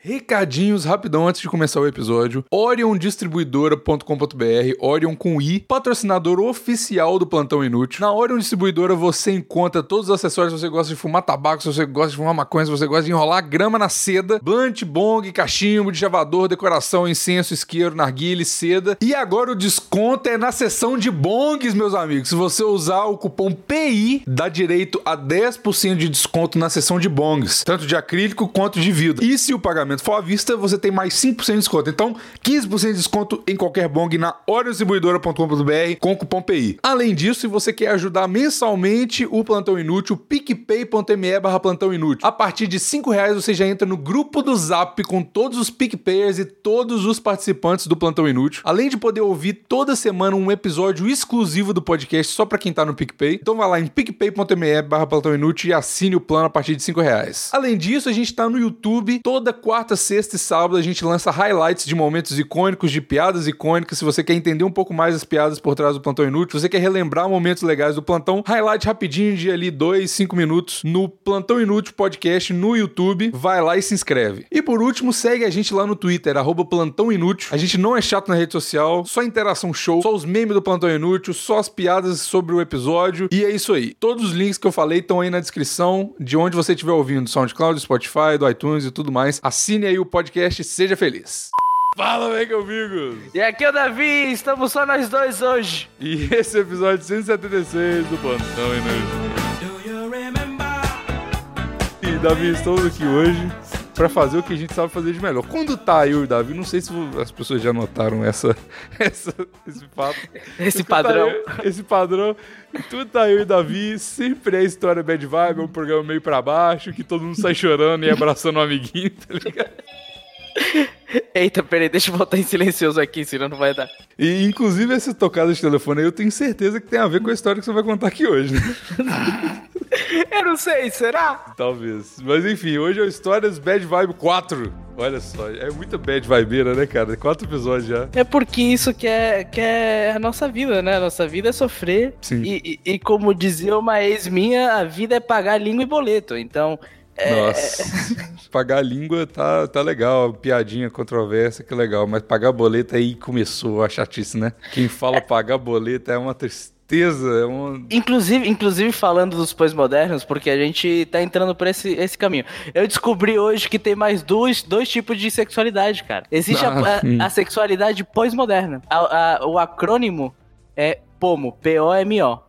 Recadinhos rapidão antes de começar o episódio. OrionDistribuidora.com.br, Orion com I, patrocinador oficial do Plantão Inútil. Na Orion Distribuidora você encontra todos os acessórios se você gosta de fumar tabaco, se você gosta de fumar maconha, se você gosta de enrolar grama na seda, blunt, bong, cachimbo, de chavador, decoração, incenso, isqueiro, narguile, seda. E agora o desconto é na seção de bongs, meus amigos. Se você usar o cupom PI, dá direito a 10% de desconto na seção de bongs, tanto de acrílico quanto de vidro. E se o pagamento for à vista, você tem mais 5% de desconto. Então, 15% de desconto em qualquer bong na oriondistribuidora.com.br com o cupom PI. Além disso, se você quer ajudar mensalmente o Plantão Inútil, picpay.me barra Plantão Inútil. A partir de 5 reais você já entra no grupo do Zap com todos os PicPayers e todos os participantes do Plantão Inútil. Além de poder ouvir toda semana um episódio exclusivo do podcast só para quem tá no PicPay. Então vai lá em picpay.me barra Plantão Inútil e assine o plano a partir de 5 reais. Além disso, a gente tá no YouTube toda quarta, sexta e sábado a gente lança highlights de momentos icônicos, de piadas icônicas. Se você quer entender um pouco mais as piadas por trás do Plantão Inútil, você quer relembrar momentos legais do Plantão, highlight rapidinho de ali 2, 5 minutos no Plantão Inútil Podcast no YouTube. Vai lá e se inscreve. E por último, segue a gente lá no Twitter, arroba Plantão Inútil. A gente não é chato na rede social, só interação show, só os memes do Plantão Inútil, só as piadas sobre o episódio. E é isso aí. Todos os links que eu falei estão aí na descrição de onde você estiver ouvindo, do SoundCloud, Spotify, do iTunes e tudo mais. Assine aí o podcast Seja Feliz. Fala, meus amigos! E aqui é o Davi, estamos só nós dois hoje. E esse é o episódio 176 do Plantão Inútil. E Davi, estamos aqui hoje para fazer o que a gente sabe fazer de melhor. Quando tá eu e o Davi, não sei se as pessoas já notaram essa, essa esse fato. Esse padrão. Tá eu, esse padrão. Tudo tá eu e o Davi, sempre é história bad vibe, é um programa meio pra baixo, que todo mundo sai chorando e abraçando um amiguinho, tá ligado? Eita, peraí, deixa eu botar em silencioso aqui, senão não vai dar. E, inclusive, essa tocada de telefone aí, eu tenho certeza que tem a ver com a história que você vai contar aqui hoje, né? eu não sei, será? Talvez. Mas enfim, hoje é o Histórias Bad Vibe 4. Olha só, é muita bad vibeira, né, cara? Quatro episódios já. É porque isso que é, que é a nossa vida, né? A nossa vida é sofrer. Sim. E, e, e como dizia uma ex minha, a vida é pagar língua e boleto. Então, nossa, pagar a língua tá, tá legal, piadinha controversa, que legal, mas pagar boleto aí começou a chatice, né? Quem fala pagar boleto é uma tristeza, é uma... Inclusive, inclusive falando dos pós-modernos, porque a gente tá entrando por esse, esse caminho. Eu descobri hoje que tem mais dois, dois tipos de sexualidade, cara. Existe a, a, a sexualidade pós-moderna. o acrônimo é POMO, P-O-M-O.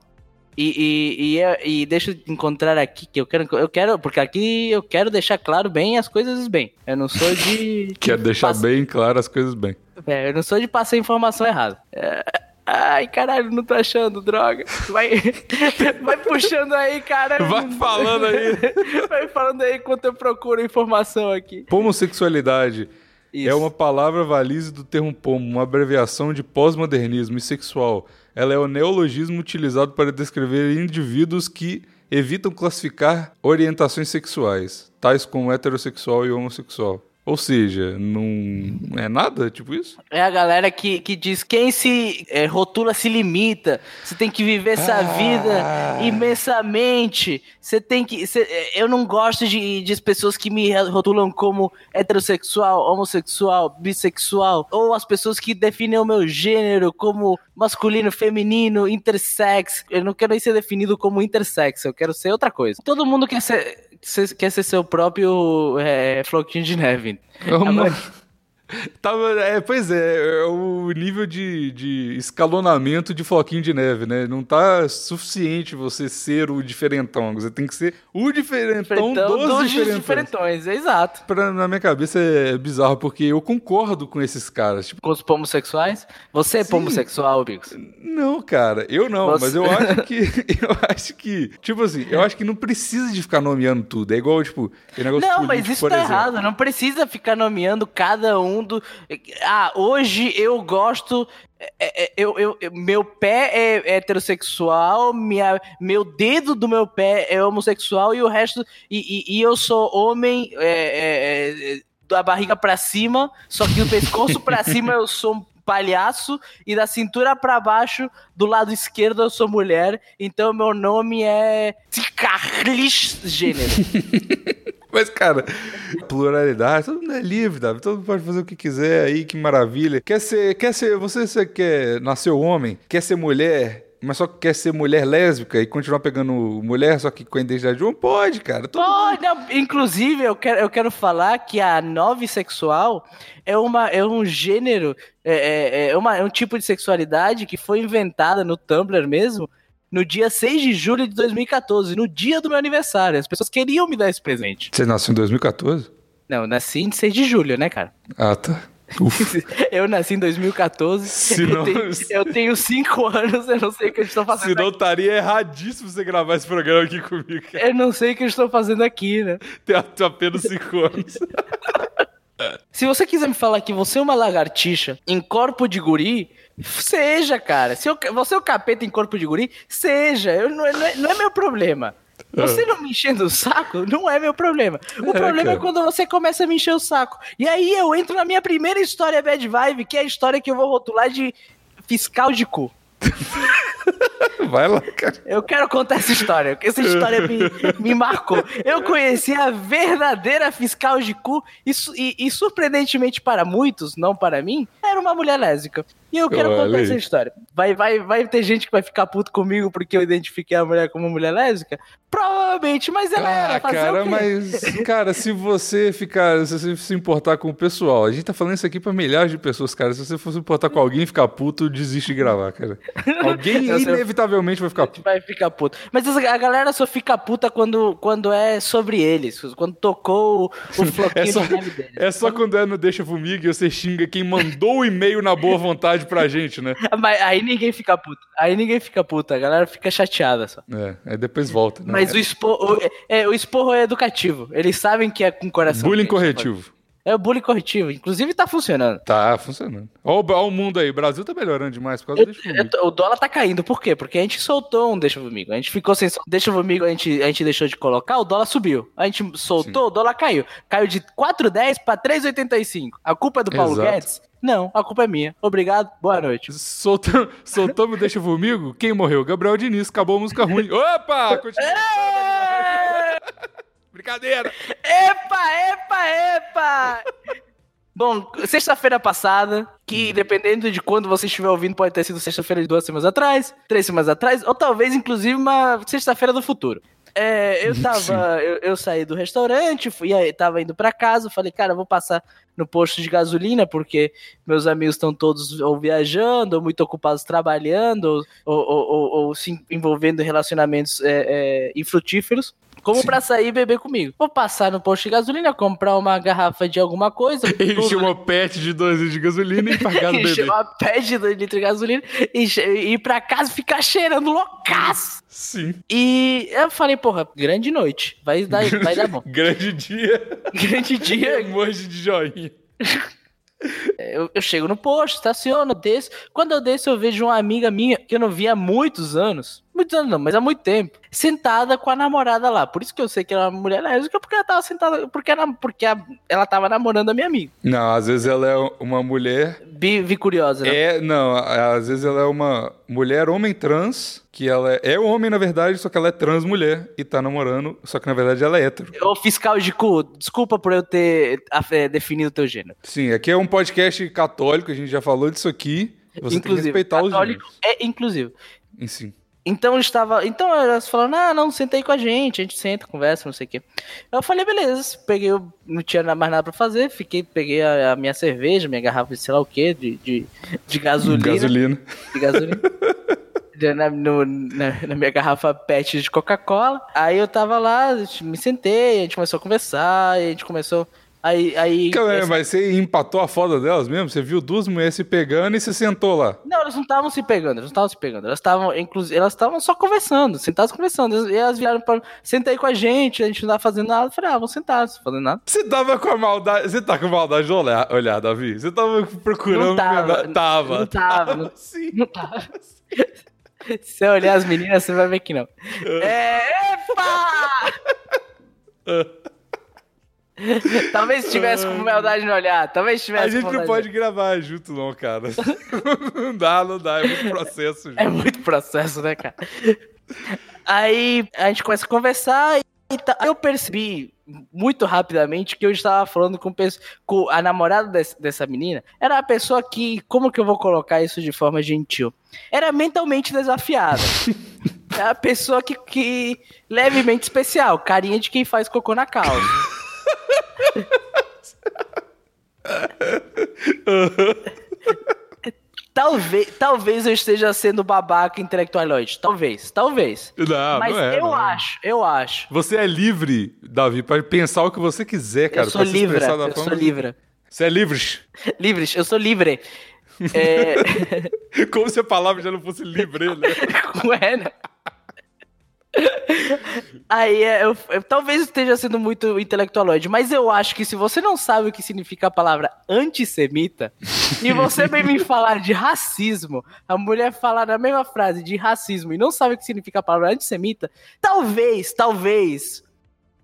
E, e, e, é, e, deixa eu encontrar aqui que eu quero, eu quero, porque aqui eu quero deixar claro bem as coisas bem. Eu não sou de. Quero deixar bem claro as coisas bem. É, eu não sou de passar informação errada. É... Ai, caralho, não tô achando, droga. Vai, vai puxando aí, cara. Vai falando aí. Vai falando aí enquanto eu procuro informação aqui. Homossexualidade. Isso. É uma palavra valise do termo pomo, uma abreviação de pós-modernismo e sexual ela é o neologismo utilizado para descrever indivíduos que evitam classificar orientações sexuais, tais como heterossexual e homossexual. Ou seja, não é nada, tipo isso? É a galera que, que diz quem se é, rotula se limita. Você tem que viver essa ah. vida imensamente. Você tem que. Cê, eu não gosto de, de pessoas que me rotulam como heterossexual, homossexual, bissexual. Ou as pessoas que definem o meu gênero como masculino, feminino, intersex. Eu não quero nem ser definido como intersex, eu quero ser outra coisa. Todo mundo quer ser quer ser seu próprio é, floquinho de neve. Agora... Tá, é, pois é, é o nível de, de escalonamento de floquinho de neve, né? Não tá suficiente você ser o diferentão. Você tem que ser o diferentão, diferentão dos, dos diferentões. diferentões. exato. Pra, na minha cabeça é bizarro, porque eu concordo com esses caras. Tipo... Com os homossexuais? Você é Sim. homossexual, Bigos? Não, cara, eu não, você... mas eu acho que. Eu acho que. Tipo assim, eu acho que não precisa de ficar nomeando tudo. É igual, tipo, negócio Não, político, mas isso tá exemplo. errado. Não precisa ficar nomeando cada um mundo. Ah, hoje eu gosto. É, é, eu, eu, meu pé é heterossexual, minha, meu dedo do meu pé é homossexual e o resto. E, e, e eu sou homem é, é, é da barriga para cima, só que do pescoço para cima eu sou um palhaço e da cintura para baixo, do lado esquerdo eu sou mulher, então meu nome é Carlis Gênero. Mas, cara, pluralidade, todo mundo é livre, Davi. Todo mundo pode fazer o que quiser aí, que maravilha. Quer ser, quer ser, você, você quer nascer homem, quer ser mulher, mas só quer ser mulher lésbica e continuar pegando mulher, só que com a identidade de homem? Pode, cara. Todo Pode, não, inclusive, eu quero, eu quero falar que a nove sexual é, uma, é um gênero, é, é, é, uma, é um tipo de sexualidade que foi inventada no Tumblr mesmo, no dia 6 de julho de 2014, no dia do meu aniversário. As pessoas queriam me dar esse presente. Você nasceu em 2014? Não, eu nasci em 6 de julho, né, cara? Ah, tá. eu nasci em 2014. Se eu, não- tenho, eu tenho 5 anos, eu não sei o que eu estou fazendo Senão estaria erradíssimo você gravar esse programa aqui comigo, cara. aqui. Eu não sei o que eu estou fazendo aqui, né? Tem apenas 5 anos. Se você quiser me falar que você é uma lagartixa em corpo de guri, seja, cara. Se eu, você é o capeta em corpo de guri, seja. Eu, não, é- não é, é meu problema. Você não me enchendo o saco, não é meu problema. O É, problema cara. é quando você começa a me encher o saco. E aí eu entro na minha primeira história bad vibe, que é a história que eu vou rotular de fiscal de cu. Vai lá, cara. Eu quero contar essa história, porque essa história me, me marcou. Eu conheci a verdadeira fiscal de cu e, e- e, surpreendentemente para muitos, não para mim, era uma mulher lésbica. E eu quero Olha contar aí. essa história. Vai, vai, vai ter gente que vai ficar puto comigo porque eu identifiquei a mulher como mulher lésbica? Provavelmente, mas ela era. Ah, Fazer cara, mas, cara, se você ficar, se você se importar com o pessoal, a gente tá falando isso aqui pra milhares de pessoas, cara. Se você for se importar com alguém e ficar puto, desiste de gravar, cara. Alguém inevitavelmente vai ficar puto. Vai ficar puto. Mas a galera só fica puta quando, quando é sobre eles. Quando tocou o, o floquinho É só, de deles. é só quando é no Deixa Fumiga e você xinga quem mandou o e-mail na boa vontade pra gente, né? Mas aí ninguém fica puto. Aí ninguém fica puta. A galera fica chateada só. É, aí depois volta. Né? Mas o esporro, o, é, o esporro é educativo. Eles sabem que é com coração. Bullying corretivo. É o bullying corretivo. Inclusive tá funcionando. Tá funcionando. Olha o, mundo aí. O Brasil tá melhorando demais por causa do Deixa Eu o dólar tá caindo. Por quê? Porque a gente soltou um Deixa Comigo. A gente ficou sem Deixa Comigo, a gente, a gente deixou de colocar, o dólar subiu. A gente soltou, o dólar caiu. Caiu de 4,10 pra 3,85. A culpa é do Paulo Exato. Guedes? Não, a culpa é minha. Obrigado, boa noite. Soltamos, soltamos o Deixa Fumigo? Quem morreu? Gabriel Diniz. Acabou a música ruim. Opa! Continua. Brincadeira. Epa, epa, epa! Bom, sexta-feira passada, que dependendo de quando você estiver ouvindo, pode ter sido sexta-feira de duas semanas atrás, três semanas atrás, ou talvez, inclusive, uma sexta-feira do futuro. É, eu tava. Eu, eu saí do restaurante, fui, tava indo pra casa, falei, cara, vou passar no posto de gasolina, porque meus amigos estão todos ou viajando, ou muito ocupados trabalhando, ou, ou- ou- ou se envolvendo em relacionamentos é, é, infrutíferos. Como pra sair e beber comigo. Vou passar no posto de gasolina, comprar uma garrafa de alguma coisa. Encher uma pet de 2 litros de gasolina e pagar no encher bebê. uma pé de 2 litros de gasolina e e ir pra casa e ficar cheirando loucaço. Sim. E eu falei, porra, grande noite. Vai dar, vai dar bom. Grande dia. grande dia. Emoji de joinha. Eu, eu chego no posto, estaciono, desço. Quando eu desço, eu vejo uma amiga minha que eu não via há muitos anos. Muitos anos não, mas há muito tempo. Sentada com a namorada lá. Por isso que eu sei que ela é uma mulher lésbica, porque ela tava sentada. Porque, ela, porque ela tava namorando a minha amiga. Não, às vezes ela é uma mulher. Vi curiosa, né? É, não, às vezes ela é uma mulher homem trans, que ela é, é homem na verdade, só que ela é trans mulher e tá namorando, só que na verdade ela é hétero. Ô, fiscal de cu, desculpa por eu ter é, definido o teu gênero. Sim, aqui é um podcast católico, a gente já falou disso aqui. Você tem que inclusive, respeitar os católico gêneros. é inclusive. Em si. Então eu estava. Então elas falaram, ah, não, senta aí com a gente, a gente senta, conversa, não sei o quê. Eu falei, beleza, peguei, não tinha mais nada pra fazer, fiquei, peguei a, a minha cerveja, minha garrafa de sei lá o quê, de, de, de gasolina. Gasolina. De gasolina. Na, no- na- na minha garrafa PET de Coca-Cola. Aí eu tava lá, me sentei, a gente começou a conversar, a gente começou. Aí. aí aí, essa- mas você empatou a foda delas mesmo? Você viu duas mulheres se pegando e você sentou lá. Não, elas não estavam se pegando, elas não estavam se pegando. Elas estavam, inclusive, elas estavam só conversando, sentadas conversando. E elas vieram para senta aí com a gente, a gente não tá fazendo nada. Eu falei, ah, vamos sentar, não tô fazendo nada. Você tava com a maldade. Você tá com maldade de olhar, olhar Davi? Você tava procurando. Não tava. verdade- Tava. Não tava, não- Sim. Não tá. Se eu olhar as meninas, você vai ver que não. É, epa! talvez estivesse com maldade no olhar, talvez estivesse A gente não pode gravar junto, não, cara. não dá, não dá. É muito processo, É gente. muito processo, né, cara? Aí a gente começa a conversar Então, eu percebi muito rapidamente que eu estava falando com, com a namorada desse, dessa menina. Era a pessoa que, como que eu vou colocar isso de forma gentil? Era mentalmente desafiada. é a pessoa que, que levemente especial, carinha de quem faz cocô na calça. Talvez, talvez eu esteja sendo babaca intelectualoide. Talvez, talvez. Não, Mas não é, eu não é. acho, eu acho. Você é livre, Davi, para pensar o que você quiser, cara. eu sou livre, eu forma- sou livre. Você é livre. Livre, eu sou livre. É... Como se a palavra já não fosse livre, né? Ué, né? Aí, é, eu, eu- talvez esteja sendo muito intelectualoide, mas eu acho que se você não sabe o que significa a palavra antissemita, e você vem me falar de racismo, a mulher falar na mesma frase de racismo e não sabe o que significa a palavra antissemita, talvez, talvez,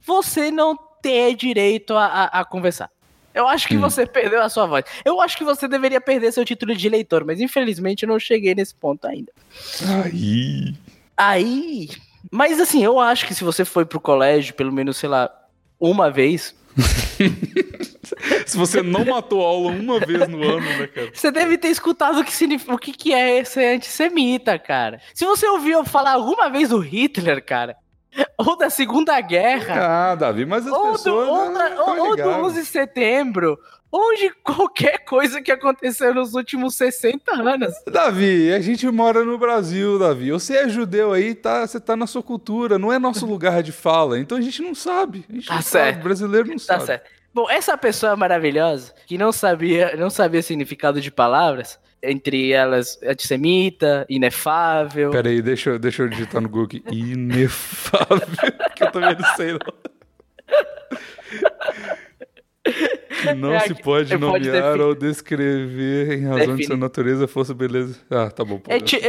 você não tenha direito a, a- a conversar. Eu acho que você perdeu a sua voz. Eu acho que você deveria perder seu título de eleitor, mas infelizmente eu não cheguei nesse ponto ainda. Aí. Aí. Mas assim, eu acho que se você foi pro colégio, pelo menos, sei lá, uma vez, Se você não matou aula uma vez no ano, né, cara? você deve ter escutado o que, significa, o que, que é ser antissemita, cara. Se você ouviu falar alguma vez do Hitler, cara, ou da Segunda Guerra, Ah, Davi, mas as ou, do, pessoas. ou, da- ou- ou do ligadas. 11 de setembro, ou de qualquer coisa que aconteceu nos últimos 60 anos. Davi, a gente mora no Brasil, Davi. Você é judeu aí, tá, você tá na sua cultura, não é nosso lugar de fala. Então a gente não sabe. A gente Tá não certo. sabe, brasileiro não Tá sabe. certo. Bom, essa pessoa maravilhosa, que não sabia, não sabia significado de palavras, entre elas antissemita, inefável. Pera aí, deixa, eu- deixa eu digitar no Google aqui. Inefável. que eu também não sei, não. Que não É, se pode nomear ou descrever em razão de Definir. sua natureza, força, beleza. Ah, tá bom. É é-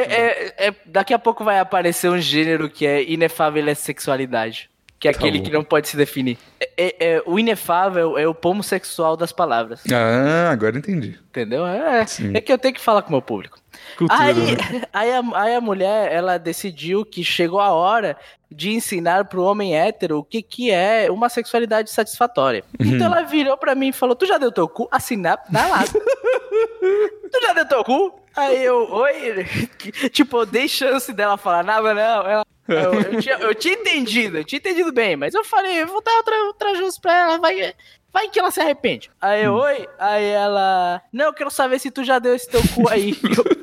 é- é- daqui a pouco vai aparecer um gênero que é inefável é sexualidade. Que é Tá aquele bom. que não pode se definir. É- o inefável é o pomo sexual das palavras. Ah, agora entendi. Entendeu? É, é que eu tenho que falar com o meu público. Cultura, Aí, né? aí, a, aí a mulher, ela decidiu que chegou a hora de ensinar pro homem hétero o que, que é uma sexualidade satisfatória. Uhum. Então ela virou pra mim e falou, tu já deu teu cu? Assinar, dá lá. tu já deu teu cu? Aí eu, oi? tipo, eu dei chance dela falar nada, não. Ela, eu, eu tinha, eu tinha entendido, eu tinha entendido bem, mas eu falei, eu vou dar outra, outra chance pra ela, vai... Vai que ela se arrepende. Aí eu, oi? Aí ela. Não, eu quero saber se tu já deu esse teu cu aí. Eu-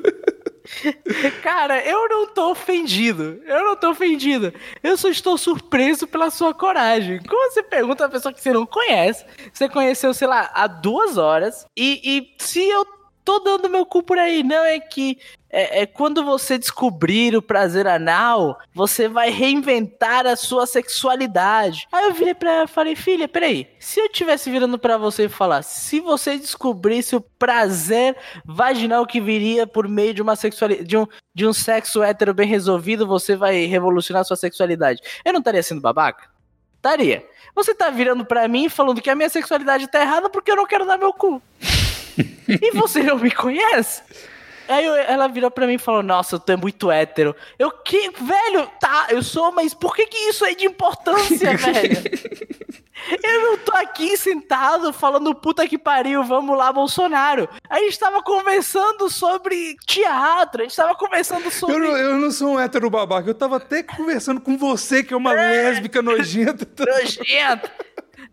Cara, eu não tô ofendido. Eu não tô ofendido. Eu só estou surpreso pela sua coragem. Como você pergunta a pessoa que você não conhece, você conheceu, sei lá, há duas horas, e, e se eu tô dando meu cu por aí, não é que é, é quando você descobrir o prazer anal, você vai reinventar a sua sexualidade. Aí eu virei pra ela e falei, filha, peraí, se eu tivesse virando pra você e falar, se você descobrisse o prazer vaginal que viria por meio de uma sexualidade, de um, de um sexo hétero bem resolvido, você vai revolucionar a sua sexualidade. Eu não estaria sendo babaca? Estaria. Você tá virando pra mim falando que a minha sexualidade tá errada porque eu não quero dar meu cu. E você não me conhece? Aí eu- ela virou pra mim e falou: Nossa, tu é muito hétero. Eu que, velho, tá, eu sou, mas por que que isso é de importância, velho? Eu não tô aqui sentado falando puta que pariu, vamos lá, Bolsonaro. A gente tava conversando sobre teatro, a gente tava conversando sobre. Eu não, eu não sou um hétero babaca, eu tava até conversando com você, que é uma lésbica nojenta. nojento.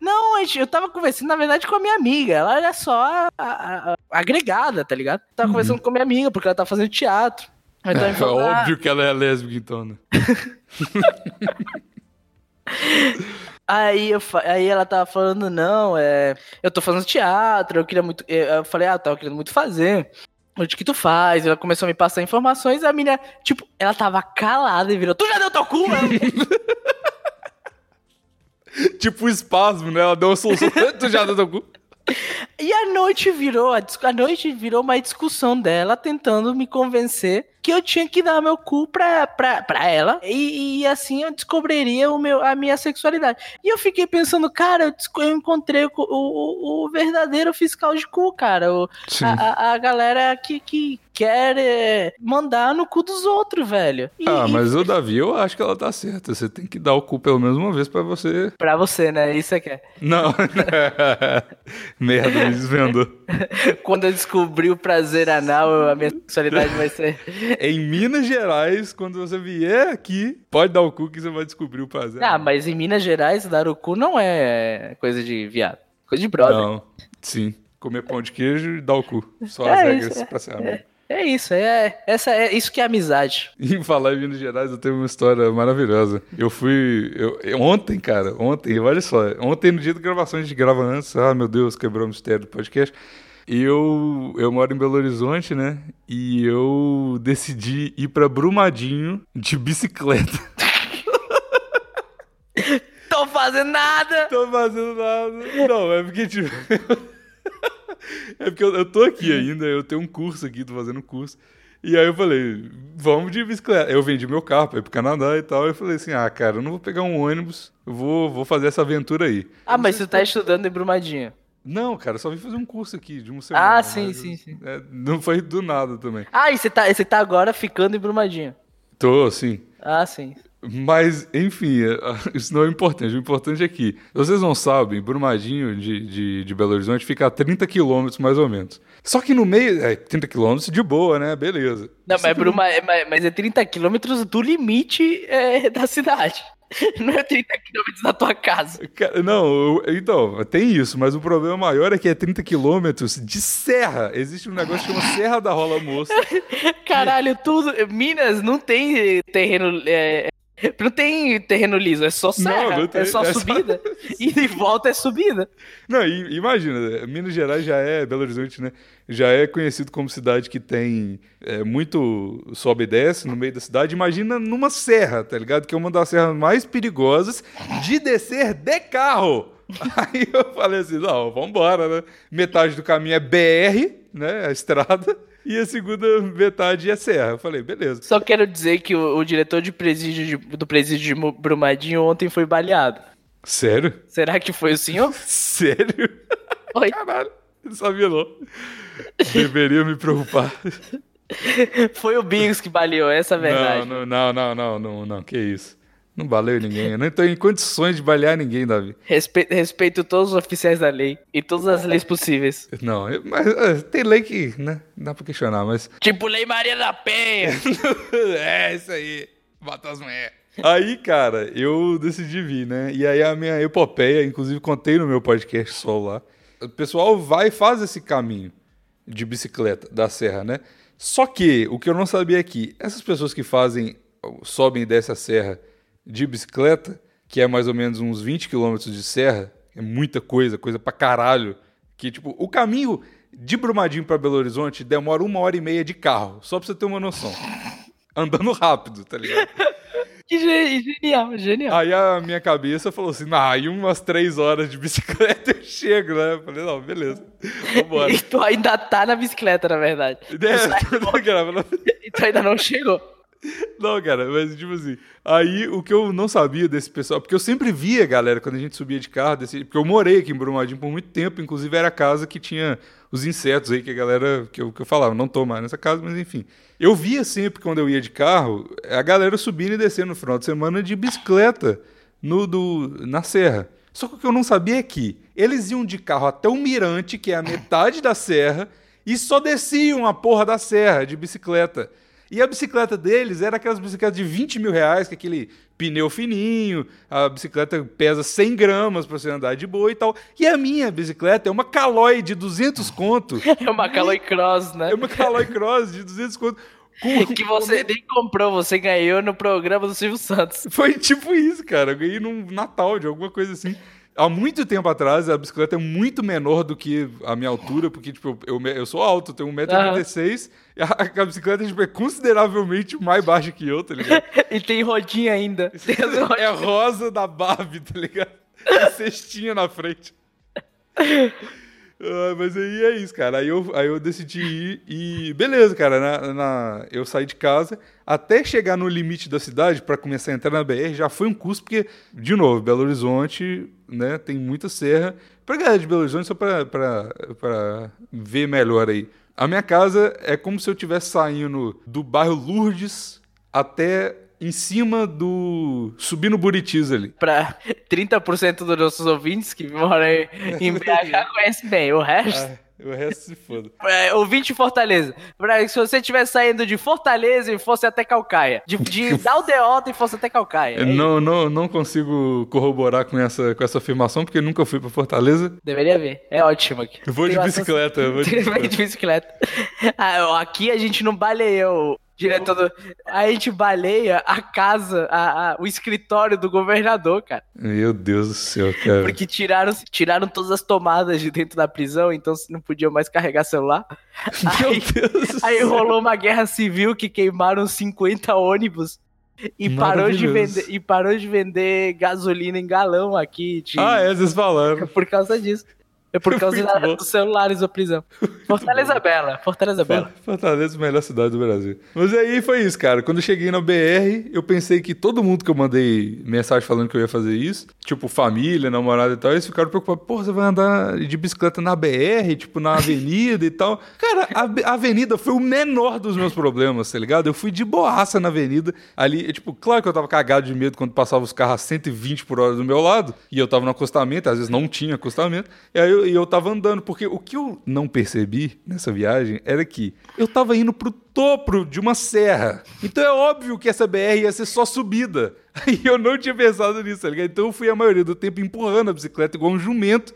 Não, eu tava conversando, na verdade, com a minha amiga. Ela era só a, a- a- agregada, tá ligado? Tava conversando com a minha amiga, porque ela tava fazendo teatro. Então, É, falou, ah, óbvio que ela é lésbica, então, né? Aí, eu, aí ela tava falando, não, é, eu tô fazendo teatro, eu queria muito. Eu eu falei, ah, eu tava querendo muito fazer. Onde que tu faz? Ela começou a me passar informações, a menina, tipo, ela tava calada e virou, tu já deu teu cu, mano? Tipo um espasmo, né? Ela deu uma solução. tu já teu cu? E a noite virou, a, a noite virou uma discussão dela tentando me convencer que eu tinha que dar meu cu pra, pra, pra ela e, e assim eu descobriria o meu, a minha sexualidade. E eu fiquei pensando, cara, eu, eu encontrei o, o, o verdadeiro fiscal de cu, cara. O, a, a- galera que, que, quer é, mandar no cu dos outros, velho. E, ah, mas o Davi, eu acho que ela tá certa. Você tem que dar o cu pelo menos uma vez pra você. Pra você, né? Isso é que é. Não. Merda, me desvendou. Quando eu descobrir o prazer anal, a minha sexualidade vai ser. em Minas Gerais, quando você vier aqui, pode dar o cu que você vai descobrir o prazer. Ah, mas em Minas Gerais, dar o cu não é coisa de viado. Coisa de brother. Não, sim. Comer pão de queijo e dar o cu. Só é as regras isso, pra ser amigo. É. É isso, é, essa, é isso que é amizade. Em falar em Minas Gerais, eu tenho uma história maravilhosa. Eu fui. Eu, ontem, cara, ontem, olha só. Ontem, no dia da gravação, a gente grava antes. Ah, meu Deus, quebrou o mistério do podcast. Eu, eu moro em Belo Horizonte, né? E eu decidi ir pra Brumadinho de bicicleta. Tô fazendo nada! Tô fazendo nada. Não, é porque, tipo. é porque eu, eu tô aqui ainda, eu tenho um curso aqui, tô fazendo um curso. E aí eu falei, vamos de bicicleta. Eu vendi meu carro pra ir pro Canadá e tal. Eu falei assim, ah, cara, eu não vou pegar um ônibus, eu vou, vou fazer essa aventura aí. Ah, mas você tá estudando em Brumadinho? Não, cara, só vim fazer um curso aqui de uma semana. Ah, sim, sim, sim. É, não foi do nada também. Ah, e você tá, você tá agora ficando em Brumadinho? Tô, sim. Ah, sim. Mas, enfim, é, isso não é importante. O importante é que, vocês não sabem, Brumadinho de, de, de Belo Horizonte fica a 30 quilômetros mais ou menos. Só que no meio, é 30 quilômetros de boa, né? Beleza. Não, mas, Bruma, é, mas é 30 quilômetros do limite é, da cidade. Não é 30 quilômetros da tua casa. Não, então, tem isso, mas o problema maior é que é 30 quilômetros de serra. Existe um negócio que chama Serra da Rola Moça. Caralho, tudo. Minas não tem terreno é, não tem terreno liso, é só serra, não, não tem, é só é subida. Só... E de volta é subida. Não, imagina, Minas Gerais já é, Belo Horizonte, né? Já é conhecido como cidade que tem é, muito sobe e desce no meio da cidade. Imagina numa serra, tá ligado? Que é uma das serras mais perigosas de descer de carro. Aí eu falei assim, não, vambora, né? Metade do caminho é BR, né? A estrada e a segunda metade é serra. Eu falei, beleza. Só quero dizer que o, o diretor de presídio de, do presídio de Brumadinho ontem foi baleado. Sério? Será que foi o senhor? Sério? Oi? Caralho, sabia não. Deveria me preocupar. Foi o Bigos que baleou, essa é a verdade. Não, não, não, não, não, não, que isso. Não baleio ninguém. Eu não estou em condições de balear ninguém, Davi. Respeito, respeito todos os oficiais da lei e todas as leis possíveis. Não, mas é, tem lei que, né? Dá pra questionar, mas. Tipo Lei Maria da Penha. é, isso aí. Bota as mulheres. Aí, cara, eu decidi vir, né? E aí a minha epopeia, inclusive contei no meu podcast solo lá. O pessoal vai e faz esse caminho de bicicleta da serra, né? Só que o que eu não sabia é que essas pessoas que fazem, sobem e descem a serra de bicicleta, que é mais ou menos uns 20 quilômetros de serra, é muita coisa, coisa pra caralho. Que, tipo, o caminho de Brumadinho para Belo Horizonte demora uma hora e meia de carro, só pra você ter uma noção. Andando rápido, tá ligado? Que genial, genial. Aí a minha cabeça falou assim: nah, aí umas três horas de bicicleta eu chego, né? Eu falei, não, beleza. Vambora. E tu ainda tá na bicicleta, na verdade. É, tu, e tu ainda não chegou. Não, cara, mas tipo assim. Aí o que eu não sabia desse pessoal, porque eu sempre via, galera, quando a gente subia de carro, desse, porque eu morei aqui em Brumadinho por muito tempo, inclusive era a casa que tinha os insetos aí que a galera, que eu, que eu falava, não tô mais nessa casa, mas enfim. Eu via sempre quando eu ia de carro, a galera subindo e descendo no final de semana de bicicleta no, do, na serra. Só que o que eu não sabia é que eles iam de carro até o Mirante, que é a metade da serra, e só desciam a porra da serra de bicicleta. E a bicicleta deles era aquelas bicicletas de 20 mil reais, com aquele pneu fininho, a bicicleta pesa 100 gramas para você andar de boa e tal. E a minha bicicleta é uma Caloi de 200 conto. É uma Caloi Cross, né? É uma Caloi Cross de 200 conto. Com, que você nem comprou, você ganhou no programa do Silvio Santos. Foi tipo isso, cara. Eu ganhei num Natal de alguma coisa assim há muito tempo atrás, a bicicleta é muito menor do que a minha altura, porque, tipo, eu, eu sou alto, tenho 1,86m, uhum. e a, a, bicicleta tipo, é consideravelmente mais baixa que eu, tá ligado? e tem rodinha ainda. Tem é rosa da Barbie, tá ligado? Tem cestinha na frente. Ah, mas aí é isso, cara. Aí eu, aí eu decidi ir e. Beleza, cara. Na, na, eu saí de casa. Até chegar no limite da cidade para começar a entrar na BR já foi um custo, porque, de novo, Belo Horizonte né, tem muita serra. Pra galera de Belo Horizonte, só pra ver melhor aí. A minha casa é como se eu estivesse saindo do bairro Lourdes até em cima do. subindo Buritis ali. Pra 30% dos nossos ouvintes que moram em- BH conhecem bem. O resto. Ah, o resto se foda. É, ouvinte de Fortaleza. Pra, se você estivesse saindo de Fortaleza e fosse até Calcaia. De, de Daldeota e fosse até Calcaia. É isso. não, não, não consigo corroborar com essa, com essa afirmação, porque nunca fui pra Fortaleza. Deveria ver. É ótimo aqui. Vou de bicicleta, vou de bicicleta. Ah, aqui a gente não baleia o diretor do... A gente baleia a casa, a- a- o escritório do governador, cara. Meu Deus do céu, cara. Porque tiraram, tiraram todas as tomadas de dentro da prisão, então você não podia mais carregar celular. Meu Aí, Deus do aí céu. rolou uma guerra civil que queimaram 50 ônibus. E parou, de vender, e parou de vender gasolina em galão aqui. de- Ah, é, vocês falaram. Por causa disso. É por causa da- dos celulares da prisão. Fortaleza Bela, Fortaleza Bela. Fortaleza, a melhor cidade do Brasil. Mas aí foi isso, cara. Quando eu cheguei na BR, eu pensei que todo mundo que eu mandei mensagem falando que eu ia fazer isso, tipo família, namorada e tal, eles ficaram preocupados. Pô, você vai andar de bicicleta na BR, tipo na avenida e tal. Cara, a, a avenida foi o menor dos meus problemas, tá ligado? Eu fui de boaça na avenida. Ali, e, tipo, claro que eu tava cagado de medo quando passava os carros a 120 por hora do meu lado, e eu tava no acostamento, às vezes não tinha acostamento, e aí eu, e eu tava andando, porque o que eu não percebi nessa viagem era que eu tava indo pro topo de uma serra. Então é óbvio que essa BR ia ser só subida. Aí eu não tinha pensado nisso, tá ligado? Então eu fui a maioria do tempo empurrando a bicicleta igual um jumento.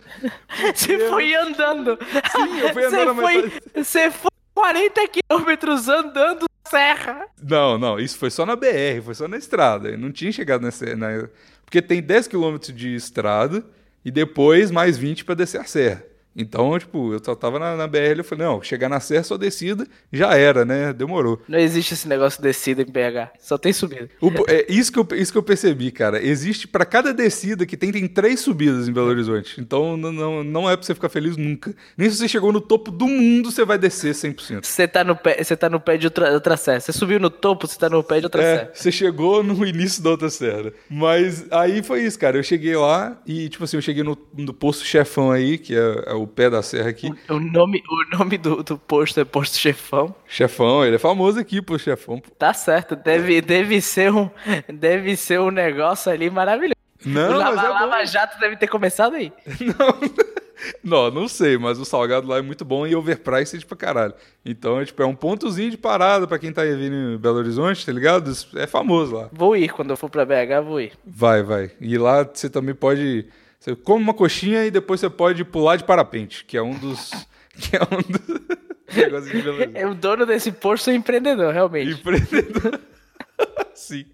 Você foi andando. Sim, eu fui andando, Você foi, você foi 40 quilômetros andando na serra. Não, não, isso foi só na BR, foi só na estrada. Eu não tinha chegado nessa. Na... Porque tem 10 km de estrada e depois mais 20 pra descer a serra. Então, tipo, eu só tava na, na BR e eu falei, não, chegar na serra só descida, já era, né? Demorou. Não existe esse negócio de descida em BH. Só tem subida. O- é isso que, eu, isso que eu percebi, cara. Existe, pra cada descida que tem, tem três subidas em Belo Horizonte. Então não, não, não é pra você ficar feliz nunca. Nem se você chegou no topo do mundo, você vai descer 100%. Você tá no pé, você tá no pé de outra, outra serra. Você subiu no topo, você tá no pé de outra É, serra. você chegou no início da outra serra. Mas aí foi isso, cara. Eu cheguei lá e, tipo assim, eu cheguei no, no posto chefão aí, que é, é o pé da serra aqui. O nome, o nome do, do posto é Posto Chefão. Chefão, ele é famoso aqui, pô, chefão. Tá certo, deve, deve, ser um, deve ser um negócio ali maravilhoso. Não, o mas Lava, é bom. Lava Jato deve ter começado aí. Não, não sei, mas o salgado lá é muito bom e overpriced pra caralho. Então, é, tipo, é um pontozinho de parada pra quem tá vindo em Belo Horizonte, tá ligado? É famoso lá. Vou ir, quando eu for pra BH, vou ir. Vai, vai. E lá você também pode. Você come uma coxinha e depois você pode pular de parapente, que é um dos. Que é um dos. É, O dono desse posto é empreendedor, realmente. Empreendedor. Sim.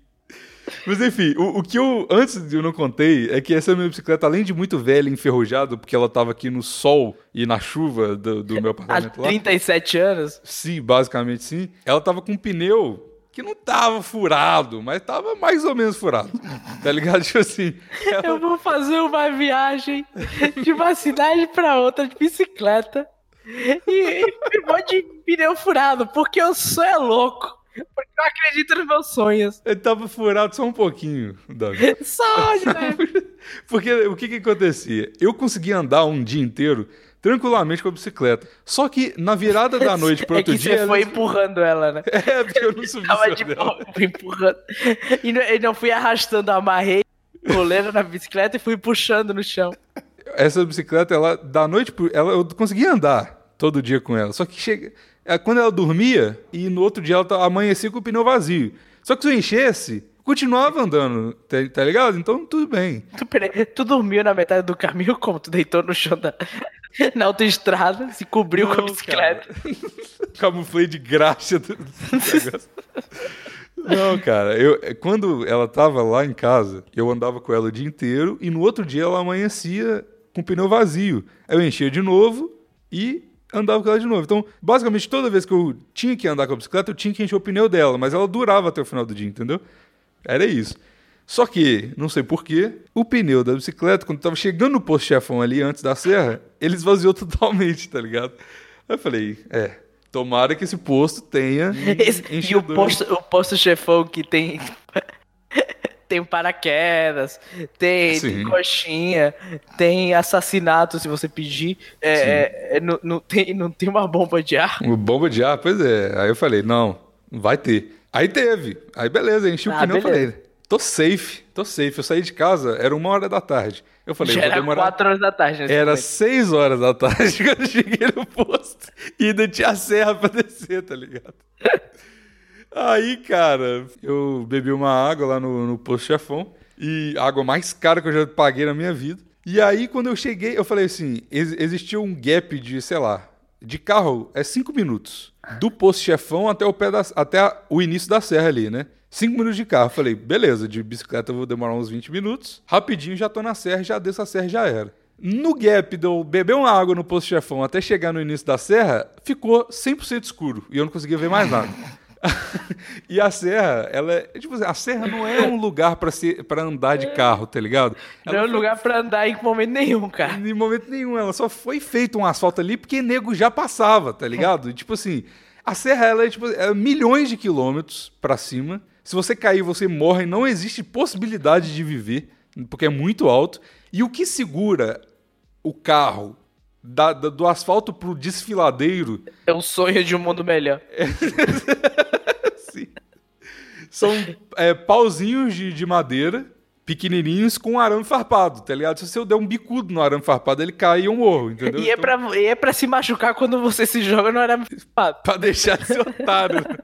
Mas enfim, o, o que eu antes de eu não contei é que essa minha bicicleta, além de muito velha e enferrujada, porque ela tava aqui no sol e na chuva do, do meu Há apartamento lá. 37 anos. Sim, basicamente sim. Ela tava com um pneu que não tava furado, mas tava mais ou menos furado. Tá ligado? Tipo assim. ela- Eu vou fazer uma viagem de uma cidade pra outra de bicicleta e, e vou de pneu furado, porque eu sou é louco. Porque eu acredito nos meus sonhos. Ele tava furado só um pouquinho, Davi. Só, né? Porque o que que acontecia? Eu conseguia andar um dia inteiro tranquilamente com a bicicleta. Só que na virada da noite pro É outro que dia. você foi ela- empurrando ela, né? É, porque eu não subi Tava de dela. empurrando. E não, não fui arrastando, amarrei coleira na bicicleta e fui puxando no chão. Essa bicicleta, ela, da noite pro. Ela, eu conseguia andar todo dia com ela. Só que chega. é, Quando ela dormia, e no outro dia ela amanhecia com o pneu vazio. Só que se eu enchesse, continuava andando, tá, tá ligado? Então tudo bem. Tu, peraí, tu dormiu na metade do caminho como? Tu deitou no chão da, na autoestrada, se cobriu com a Não, bicicleta. Camuflei de graxa do do negócio. Não, cara, eu, quando ela tava lá em casa, eu andava com ela o dia inteiro e no outro dia ela amanhecia com o pneu vazio. Aí eu enchia de novo e andava com ela de novo. Então, basicamente, toda vez que eu tinha que andar com a bicicleta, eu tinha que encher o pneu dela, mas ela durava até o final do dia, entendeu? Era isso. Só que, não sei porquê, o pneu da bicicleta, quando tava chegando no posto chefão ali antes da serra, ele esvaziou totalmente, tá ligado? Aí eu falei, é, tomara que esse posto tenha Esse- e o posto, o posto chefão que tem tem paraquedas, tem, tem coxinha, tem assassinato se você pedir. É, é, é, não, não tem, não tem uma bomba de ar. Uma bomba de ar, pois é. Aí eu falei, não, vai ter. Aí teve. Aí beleza, enchi o Ah, pneu e falei, tô safe, tô safe. Eu saí de casa, era uma hora da tarde. Eu falei, Já era demorar. 4 horas da tarde. Era momento. 6 horas da tarde quando eu cheguei no posto. E ainda tinha a serra pra descer, tá ligado? Aí, cara, eu bebi uma água lá no, no posto chefão. E a água mais cara que eu já paguei na minha vida. E aí, quando eu cheguei, eu falei assim: ex- existia um gap de, sei lá, de carro é 5 minutos. Do posto chefão até o pé da, até a- o início da serra ali, né? 5 minutos de carro. Falei, beleza, de bicicleta eu vou demorar uns 20 minutos. Rapidinho já tô na serra, já desço a serra já era. No gap de eu beber uma água no posto chefão até chegar no início da serra, ficou 100% escuro e eu não conseguia ver mais nada. e a serra, ela é. Tipo assim, a serra não é um lugar pra ser para andar de carro, tá ligado? Não é um lugar pra andar em momento nenhum, cara. Em momento nenhum, ela só foi feito um asfalto ali porque nego já passava, tá ligado? E, tipo assim, a serra ela é tipo é milhões de quilômetros pra cima. Se você cair, você morre, não existe possibilidade de viver, porque é muito alto. E o que segura o carro da- da- do asfalto pro desfiladeiro É um sonho de um mundo melhor. Sim. São é, pauzinhos de, de madeira, pequenininhos, com arame farpado, tá ligado? Se eu der um bicudo no arame farpado, ele cai e eu morro, entendeu? E é, Então, pra, e é pra se machucar quando você se joga no arame farpado. pra deixar de ser otário.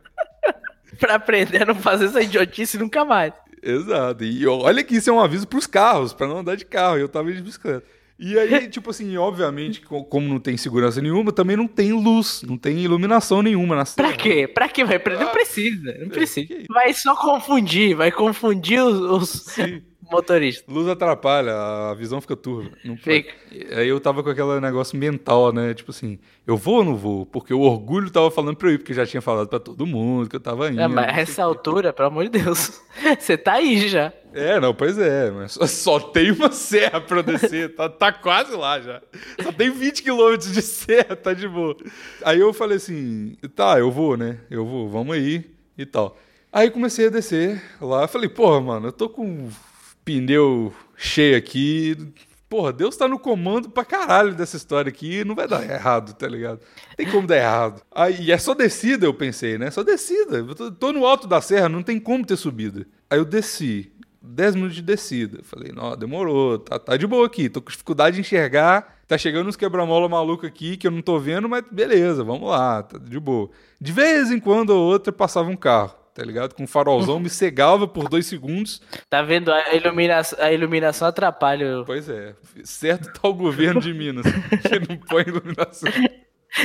Pra aprender a não fazer essa idiotice nunca mais. Exato. E olha que isso é um aviso pros carros, pra não andar de carro. Eu tava de bicicleta. E aí, tipo assim, obviamente, co- como não tem segurança nenhuma, também não tem luz, não tem iluminação nenhuma na Pra quê? Pra quê? Vai Não precisa, não precisa. que isso? Vai só confundir, vai confundir os, os Sim. motoristas. Luz atrapalha, a visão fica turva. Fica. Aí eu tava com aquele negócio mental, né? Tipo assim, eu vou ou não vou? Porque o orgulho tava falando pra eu ir, porque já tinha falado pra todo mundo que eu tava indo. É, mas essa altura, pelo amor de Deus, você tá aí já. É, não, pois é, mas só, só tem uma serra pra descer, tá, tá quase lá já. Só tem 20 quilômetros de serra, tá de boa. Aí eu falei assim, tá, eu vou, né? Eu vou, vamos aí e tal. Aí comecei a descer lá, falei, porra, mano, eu tô com pneu cheio aqui. Porra, Deus tá no comando pra caralho dessa história aqui, não vai dar errado, tá ligado? Tem como dar errado. Aí, é só descida, eu pensei, né? Só descida. Eu tô, tô no alto da serra, não tem como ter subida. Aí eu desci. 10 minutos de descida. Falei, não, demorou, tá, tá de boa aqui. Tô com dificuldade de enxergar. Tá chegando uns quebra-mola maluco aqui que eu não tô vendo, mas beleza, vamos lá, tá de boa. De vez em quando ou outra passava um carro, tá ligado? Com um farolzão, me cegava por dois segundos. Tá vendo? A iluminação, a iluminação atrapalha. Pois é, certo tá o governo de Minas, que não põe iluminação.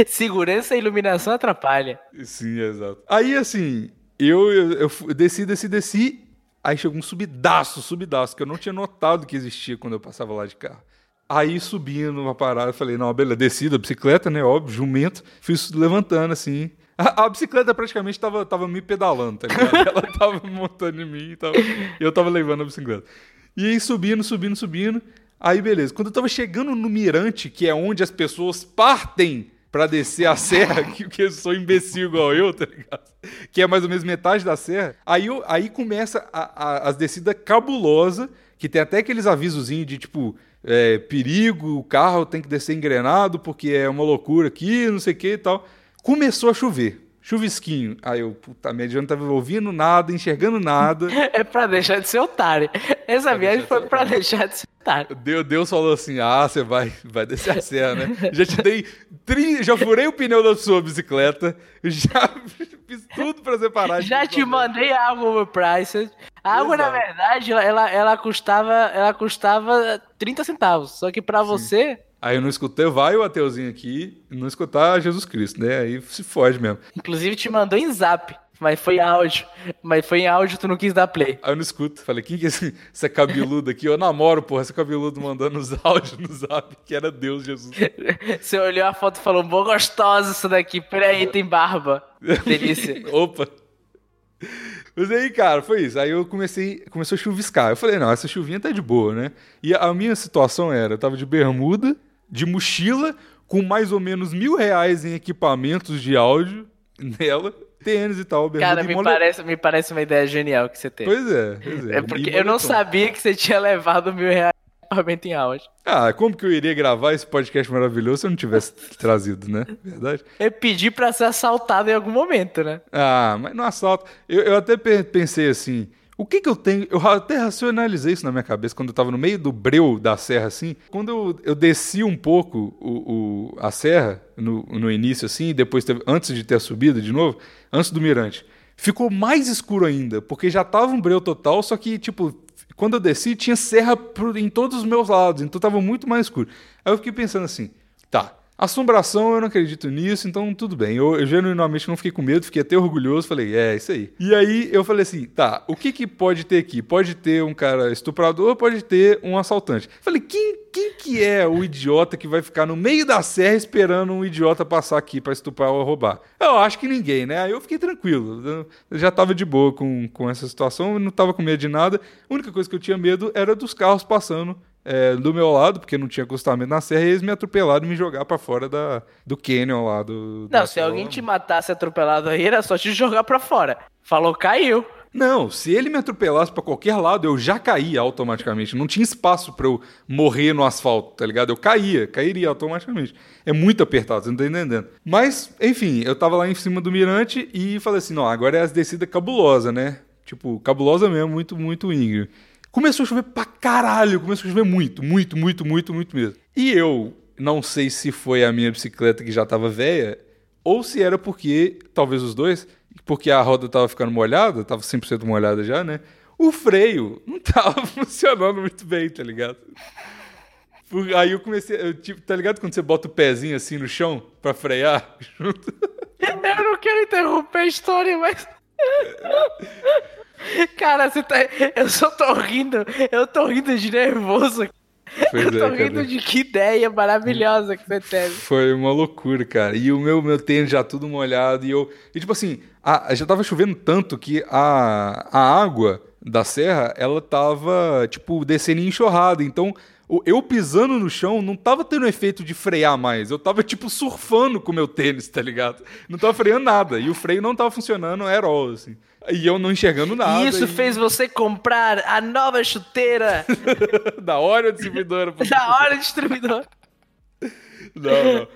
Segurança e iluminação atrapalha. Sim, exato. Aí, assim, eu, eu, eu desci, desci, desci. Aí chegou um subidaço, subidaço, que eu não tinha notado que existia quando eu passava lá de carro. Aí subindo uma parada, eu falei, não, beleza, desci da bicicleta, né? Óbvio, jumento. Fui levantando assim. A, a bicicleta praticamente tava, tava me pedalando, tá ligado? Ela tava montando em mim e tava- eu tava levando a bicicleta. E aí subindo, subindo, subindo. Aí beleza. Quando eu tava chegando no mirante, que é onde as pessoas partem pra descer a serra, que, que eu sou imbecil igual eu, tá ligado? Que é mais ou menos metade da serra. Aí, eu- aí começa a- a- as descidas cabulosas, que tem até aqueles avisozinhos de tipo. é, perigo, o carro tem que descer engrenado porque é uma loucura aqui, não sei o que e tal. Começou a chover. Chuvisquinho. Aí eu, puta eu não tava ouvindo nada, enxergando nada. É pra deixar de ser otário. Essa viagem foi pra deixar de ser otário. Deus, Deus falou assim: ah, você vai, vai descer a serra, né? Já te dei. tri- Já furei o pneu da sua bicicleta, já fiz tudo pra separar. Já te mandei a água overpriced. A água, na Exato. verdade, ela, ela, custava, ela custava 30 centavos. Só que pra você, Aí eu não escutei, vai o ateuzinho aqui, não escutar Jesus Cristo, né? Aí se foge mesmo. inclusive, te mandou em zap. Mas foi em áudio. Mas foi em áudio, tu não quis dar play. Aí eu não escuto. Falei, quem que é esse, esse cabeludo aqui? Eu namoro, porra, esse cabeludo mandando os áudios no zap, que era Deus, Jesus. Você olhou a foto e falou, boa gostosa isso daqui. Peraí, tem barba. Delícia. Opa! Mas aí, cara, foi isso. Aí eu comecei, começou a chuviscar. Eu falei, não, essa chuvinha tá de boa, né? E a minha situação era, eu tava de bermuda, de mochila, com mais ou menos mil reais em equipamentos de áudio, nela, tênis e tal, Cara, me mole- parece, me parece uma ideia genial que você teve. Pois é, pois é. É porque eu não sabia que você tinha levado mil reais equipamento em áudio. Ah, como que eu iria gravar esse podcast maravilhoso se eu não tivesse trazido, né? Verdade? Eu pedi pra ser assaltado em algum momento, né? Ah, mas não assalto. Eu, eu até pe- pensei assim, o que que eu tenho... Eu até racionalizei isso na minha cabeça quando eu tava no meio do breu da serra, assim. Quando eu, eu desci um pouco o, o- a serra, no, no início, assim, depois, teve- antes de ter a subida de novo, antes do mirante, ficou mais escuro ainda, porque já tava um breu total, só que, tipo... Quando eu desci, tinha serra em todos os meus lados, então tava muito mais escuro. Aí eu fiquei pensando assim, tá, Assombração, eu não acredito nisso, então tudo bem. Eu, eu genuinamente não fiquei com medo, fiquei até orgulhoso, falei, é, isso aí. E aí eu falei assim, tá, o que que pode ter aqui? Pode ter um cara estuprador, pode ter um assaltante. Falei, quem, quem que é o idiota que vai ficar no meio da serra esperando um idiota passar aqui pra estuprar ou roubar? Eu acho que ninguém, né? Aí eu fiquei tranquilo. Eu- já tava de boa com, com essa situação, não tava com medo de nada. A única coisa que eu tinha medo era dos carros passando é, do meu lado, porque não tinha acostamento na serra, e eles me atropelaram e me jogar pra fora da, do canyon lá. Do, Não, se alguém te matasse atropelado aí, era só te jogar pra fora. Falou, caiu. Não, se ele me atropelasse pra qualquer lado, eu já caía automaticamente. Não tinha espaço pra eu morrer no asfalto, tá ligado? Eu caía, cairia automaticamente. É muito apertado, você não tá entendendo. Mas, enfim, eu tava lá em cima do mirante e falei assim: não, agora é as descidas cabulosas, né? Tipo, cabulosa mesmo, muito, muito íngreme. Começou a chover pra caralho, começou a chover muito, muito, muito, muito, muito mesmo. E eu não sei se foi a minha bicicleta que já tava velha, ou se era porque, talvez os dois, porque a roda tava ficando molhada, tava 100% molhada já, né? O freio não tava funcionando muito bem, tá ligado? Aí eu comecei, eu, tipo, tá ligado quando você bota o pezinho assim no chão pra frear? junto? Eu não quero interromper a história, mas. Cara, você tá. Eu só tô rindo. Eu tô rindo de nervoso. Pois eu tô é, rindo cara. de que ideia maravilhosa que você teve. Foi uma loucura, cara. E o meu, meu tênis já tudo molhado. E eu. E tipo assim, a- já tava chovendo tanto que a, a água da serra, ela tava, tipo, descendo enxurrada. Então, eu pisando no chão não tava tendo efeito de frear mais. Eu tava, tipo, surfando com o meu tênis, tá ligado? Não tava freando nada. E o freio não tava funcionando at all, assim. E eu não enxergando nada. E isso e- fez você comprar a nova chuteira da hora distribuidora. da hora distribuidor. Não, não.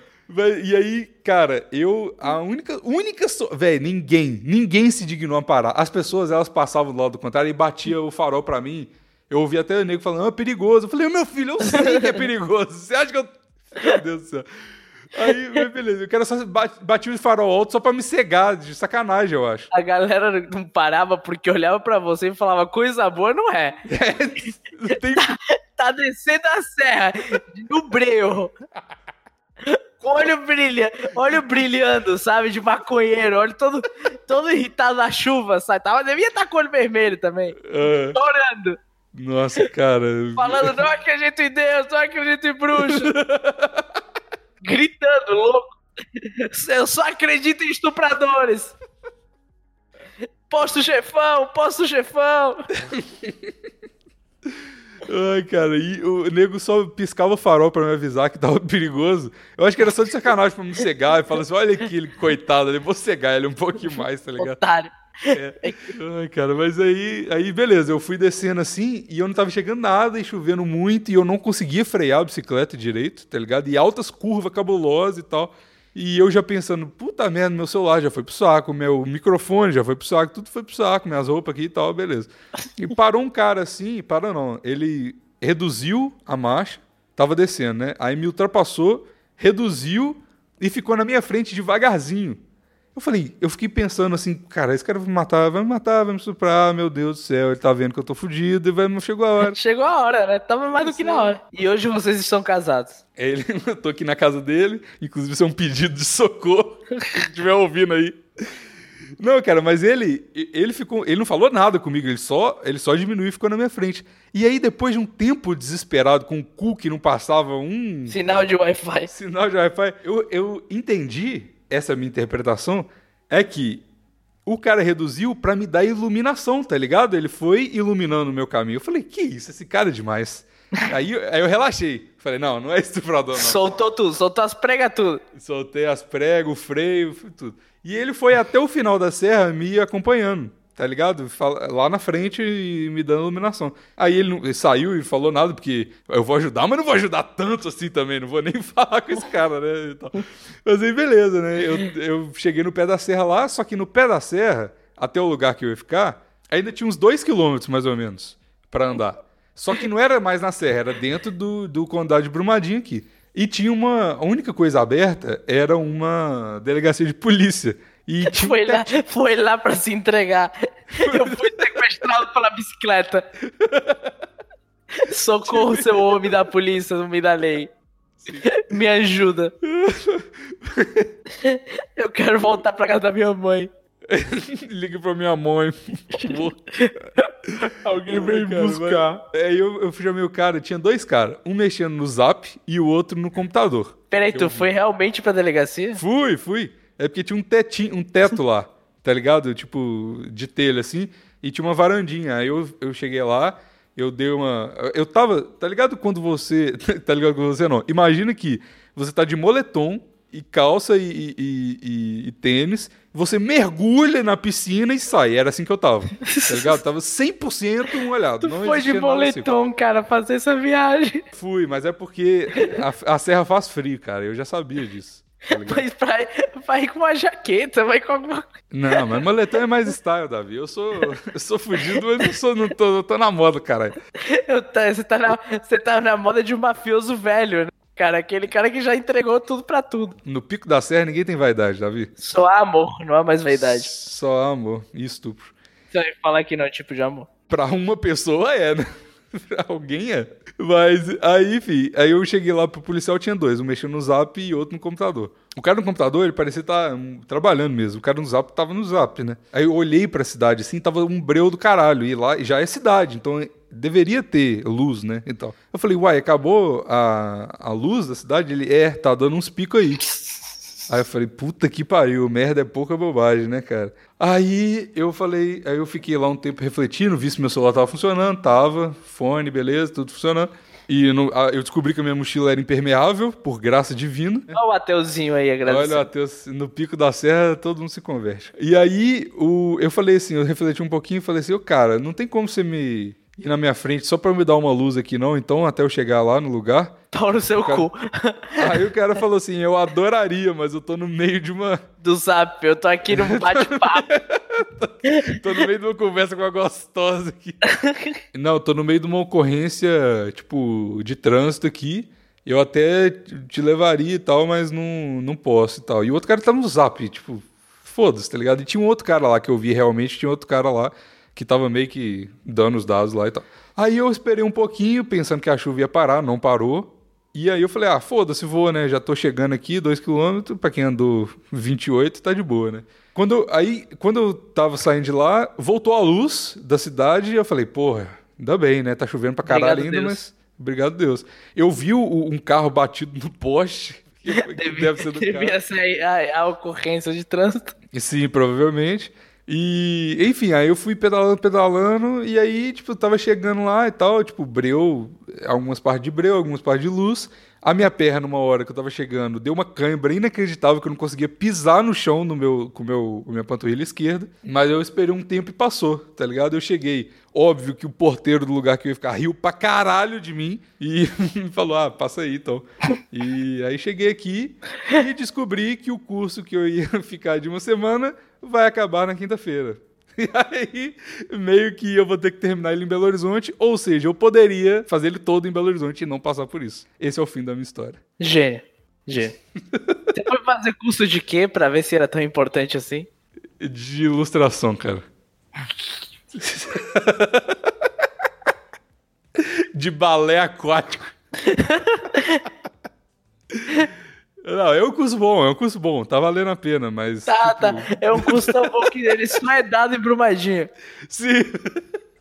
E aí, cara, eu. A única. única so... Véi, ninguém. Ninguém se dignou a parar. As pessoas, elas passavam do lado do contrário e batia o farol pra mim. Eu ouvi até o nego falando, ah, é perigoso. Eu falei, meu filho, eu sei que é perigoso. Você acha que eu. Meu Deus do céu. Aí, beleza. O cara só bate- batia o farol alto só pra me cegar, de sacanagem, eu acho. A galera não parava porque olhava pra você e falava, coisa boa não é. Não tem Tá descendo a serra, no breu. Olho brilha, olho brilhando, sabe? De maconheiro, olho todo, todo irritado na chuva, sabe? Tava, devia estar com o olho vermelho também. Chorando, nossa, cara. falando, não acredito em Deus, não acredito em bruxo. Gritando, louco. Eu só acredito em estupradores. Posto chefão, posto chefão. Ai, cara, e o nego só piscava o farol pra me avisar que tava perigoso. Eu acho que era só de sacanagem pra me cegar e falar assim: olha aquele coitado ali, vou cegar ele um pouquinho mais, tá ligado? Otário. É. Ai, cara, mas aí, aí, beleza, eu fui descendo assim e eu não tava chegando nada e chovendo muito e eu não conseguia frear a bicicleta direito, tá ligado? E altas curvas cabulosas e tal. E eu já pensando, puta merda, meu celular já foi pro saco, meu microfone já foi pro saco, tudo foi pro saco, minhas roupas aqui e tal, beleza. E parou um cara assim, parou não, ele reduziu a marcha, tava descendo, né? Aí me ultrapassou, reduziu e ficou na minha frente devagarzinho. Eu falei, eu fiquei pensando assim, cara, esse cara vai me matar, vai me matar, vai me estuprar, meu Deus do céu, ele tá vendo que eu tô fudido e vai, chegou a hora. Chegou a hora, né? Tava mais do que na hora. E hoje vocês estão casados. Ele, eu tô aqui na casa dele, inclusive isso é um pedido de socorro, se estiver ouvindo aí. Não, cara, mas ele, ele ficou, ele não falou nada comigo, ele só, ele só diminuiu e ficou na minha frente. E aí depois de um tempo desesperado com o cu que não passava um Sinal de Wi-Fi. sinal de Wi-Fi, eu, eu entendi essa minha interpretação é que o cara reduziu pra me dar iluminação, tá ligado? Ele foi iluminando o meu caminho. Eu falei, que isso, esse cara é demais. Aí, aí eu relaxei. Falei, não, não é estuprador, não. Soltou tudo, soltou as pregas tudo. Soltei as pregas, o freio, tudo. E ele foi até o final da serra me acompanhando, tá ligado? Lá na frente e me dando iluminação. Aí ele, ele saiu e falou nada, porque eu vou ajudar, mas não vou ajudar tanto assim também, não vou nem falar com esse cara, né? Mas aí, beleza, né? Eu, eu cheguei no pé da serra lá, só que no pé da serra, até o lugar que eu ia ficar, ainda tinha uns dois quilômetros, mais ou menos, para andar. Só que não era mais na serra, era dentro do, do condado de Brumadinho aqui. E tinha uma. A única coisa aberta era uma delegacia de polícia. E foi, lá, foi lá pra se entregar. Eu fui sequestrado pela bicicleta. Socorro, seu homem da polícia, homem da lei. Sim. Me ajuda. Eu quero voltar pra casa da minha mãe. Ligue pra minha mãe, por favor. Alguém vem buscar. Aí eu, eu chamei o cara, tinha dois caras. Um mexendo no zap e o outro no computador. Peraí, tu foi realmente pra delegacia? Fui, fui. É porque tinha um, tetinho, um teto lá, tá ligado? Tipo, de telha assim. E tinha uma varandinha. Aí eu, eu cheguei lá, eu dei uma. Eu tava. Tá ligado quando você. tá ligado com você não? Imagina que você tá de moletom e calça e, e, e, e, tênis, você mergulha na piscina e sai. Era assim que eu tava. Tá ligado? Tava 100% molhado. Tu não foi de boletom, cara, fazer essa viagem. Fui, mas é porque a, a serra faz frio, cara. Eu já sabia disso. Tá mas pra, ir com uma jaqueta, vai com alguma Não, mas moletom é mais style, Davi. Eu sou, eu sou fugido, mas não, sou, não, tô, não tô na moda, cara. Eu, tá, você, tá na, você tá na moda de um mafioso velho, né? Cara, aquele cara que já entregou tudo pra tudo. No pico da serra ninguém tem vaidade, Davi. Só há amor, não há mais vaidade. Só há amor e estupro. Você vai falar que não é tipo de amor? Pra uma pessoa é, né? alguém é. Mas aí, enfim, aí eu cheguei lá pro policial, tinha dois, um mexendo no zap e outro no computador. O cara no computador, ele parecia estar tá, um, trabalhando mesmo. O cara no zap tava no zap, né? Aí eu olhei pra cidade assim, tava um breu do caralho. E lá já é cidade, então deveria ter luz, né? Então, eu falei, uai, acabou a, a luz da cidade? Ele, é, tá dando uns picos aí. Aí eu falei, puta que pariu, merda é pouca bobagem, né, cara? Aí eu falei, aí eu fiquei lá um tempo refletindo, vi se meu celular tava funcionando, tava, fone, beleza, tudo funcionando. E no, a, eu descobri que a minha mochila era impermeável, por graça divina. Olha o ateuzinho aí, agradecendo. Olha o ateu, no pico da serra todo mundo se converte. E aí o, eu falei assim, eu refleti um pouquinho e falei assim, ô cara, não tem como você me ir na minha frente só pra me dar uma luz aqui, não? Então, até eu chegar lá no lugar. Pau no seu cara... cu. Aí o cara falou assim: eu adoraria, mas eu tô no meio de uma. Do zap, eu tô aqui num bate-papo. tô no meio de uma conversa com uma gostosa aqui. Não, eu tô no meio de uma ocorrência, tipo, de trânsito aqui. Eu até te levaria e tal, mas não, não posso e tal. E o outro cara tá no zap, tipo, foda-se, tá ligado? E tinha um outro cara lá que eu vi realmente, tinha outro cara lá que tava meio que dando os dados lá e tal. Aí eu esperei um pouquinho, pensando que a chuva ia parar, não parou. E aí eu falei, ah, foda-se, vou, né? Já tô chegando aqui, 2km, pra quem andou 28, tá de boa, né? Quando, aí, quando eu tava saindo de lá, voltou a luz da cidade e eu falei, porra, ainda bem, né? Tá chovendo pra caralho Obrigado ainda, Deus. mas. Obrigado, Deus. Eu vi o, um carro batido no poste. Deve, deve ser do devia carro. ser a, a ocorrência de trânsito. Sim, provavelmente. E, enfim, aí eu fui pedalando, pedalando, e aí, tipo, tava chegando lá e tal, tipo, breu, algumas partes de breu, algumas partes de luz. A minha perna, numa hora que eu tava chegando, deu uma cãibra inacreditável que eu não conseguia pisar no chão no meu, com, meu, com minha panturrilha esquerda. Mas eu esperei um tempo e passou, tá ligado? Eu cheguei. Óbvio que o porteiro do lugar que eu ia ficar riu pra caralho de mim e falou: ah, passa aí então. E aí cheguei aqui e descobri que o curso que eu ia ficar de uma semana vai acabar na quinta-feira. E aí, meio que eu vou ter que terminar ele em Belo Horizonte, ou seja, eu poderia fazer ele todo em Belo Horizonte e não passar por isso. Esse é o fim da minha história. Gênio. Gênio. Você foi fazer curso de quê pra ver se era tão importante assim? De ilustração, cara. de balé aquático. Não, é um curso bom, é um curso bom, tá valendo a pena, mas. Tá, tipo... tá. É um curso tão bom que ele só é dado em Brumadinho. Sim.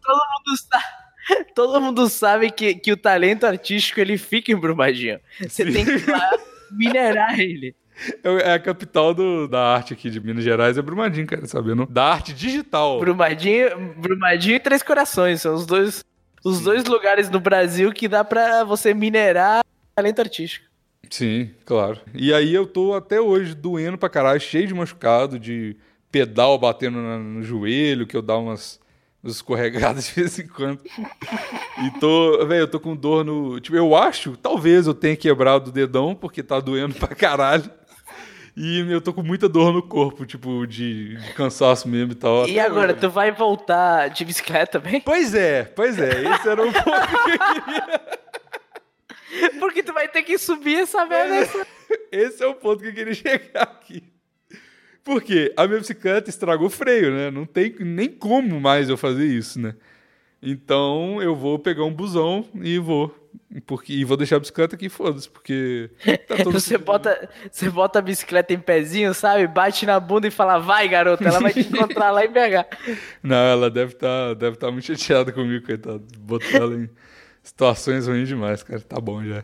Todo mundo sabe, todo mundo sabe que, que o talento artístico ele fica em Brumadinho. Você Sim. tem que minerar ele. É, é a capital do, da arte aqui de Minas Gerais, é Brumadinho, cara, sabendo? Da arte digital. Brumadinho, Brumadinho e Três Corações, são os dois os dois lugares no Brasil que dá pra você minerar talento artístico. Sim, claro. E aí eu tô até hoje doendo pra caralho, cheio de machucado, de pedal batendo na- no joelho, que eu dá umas, umas escorregadas de vez em quando. E tô, velho, eu tô com dor no. Tipo, eu acho, talvez eu tenha quebrado o dedão, porque tá doendo pra caralho. E eu tô com muita dor no corpo, tipo, de, de cansaço mesmo e tal. E agora, tu vai voltar de bicicleta também? Pois é, pois é. Esse era o ponto que eu queria. Porque tu vai ter que subir essa merda. Esse é o ponto que eu queria chegar aqui. Porque a minha bicicleta estragou o freio, né? Não tem nem como mais eu fazer isso, né? Então eu vou pegar um busão e vou. Porque, e vou deixar a bicicleta aqui, foda-se, porque. Tá todo Você bota, você bota a bicicleta em pezinho, sabe? Bate na bunda e fala, vai, garota. Ela vai te encontrar lá em BH. Não, ela deve estar deve tá muito chateada comigo, coitado. Botar ela em situações ruins demais, cara. Tá bom já.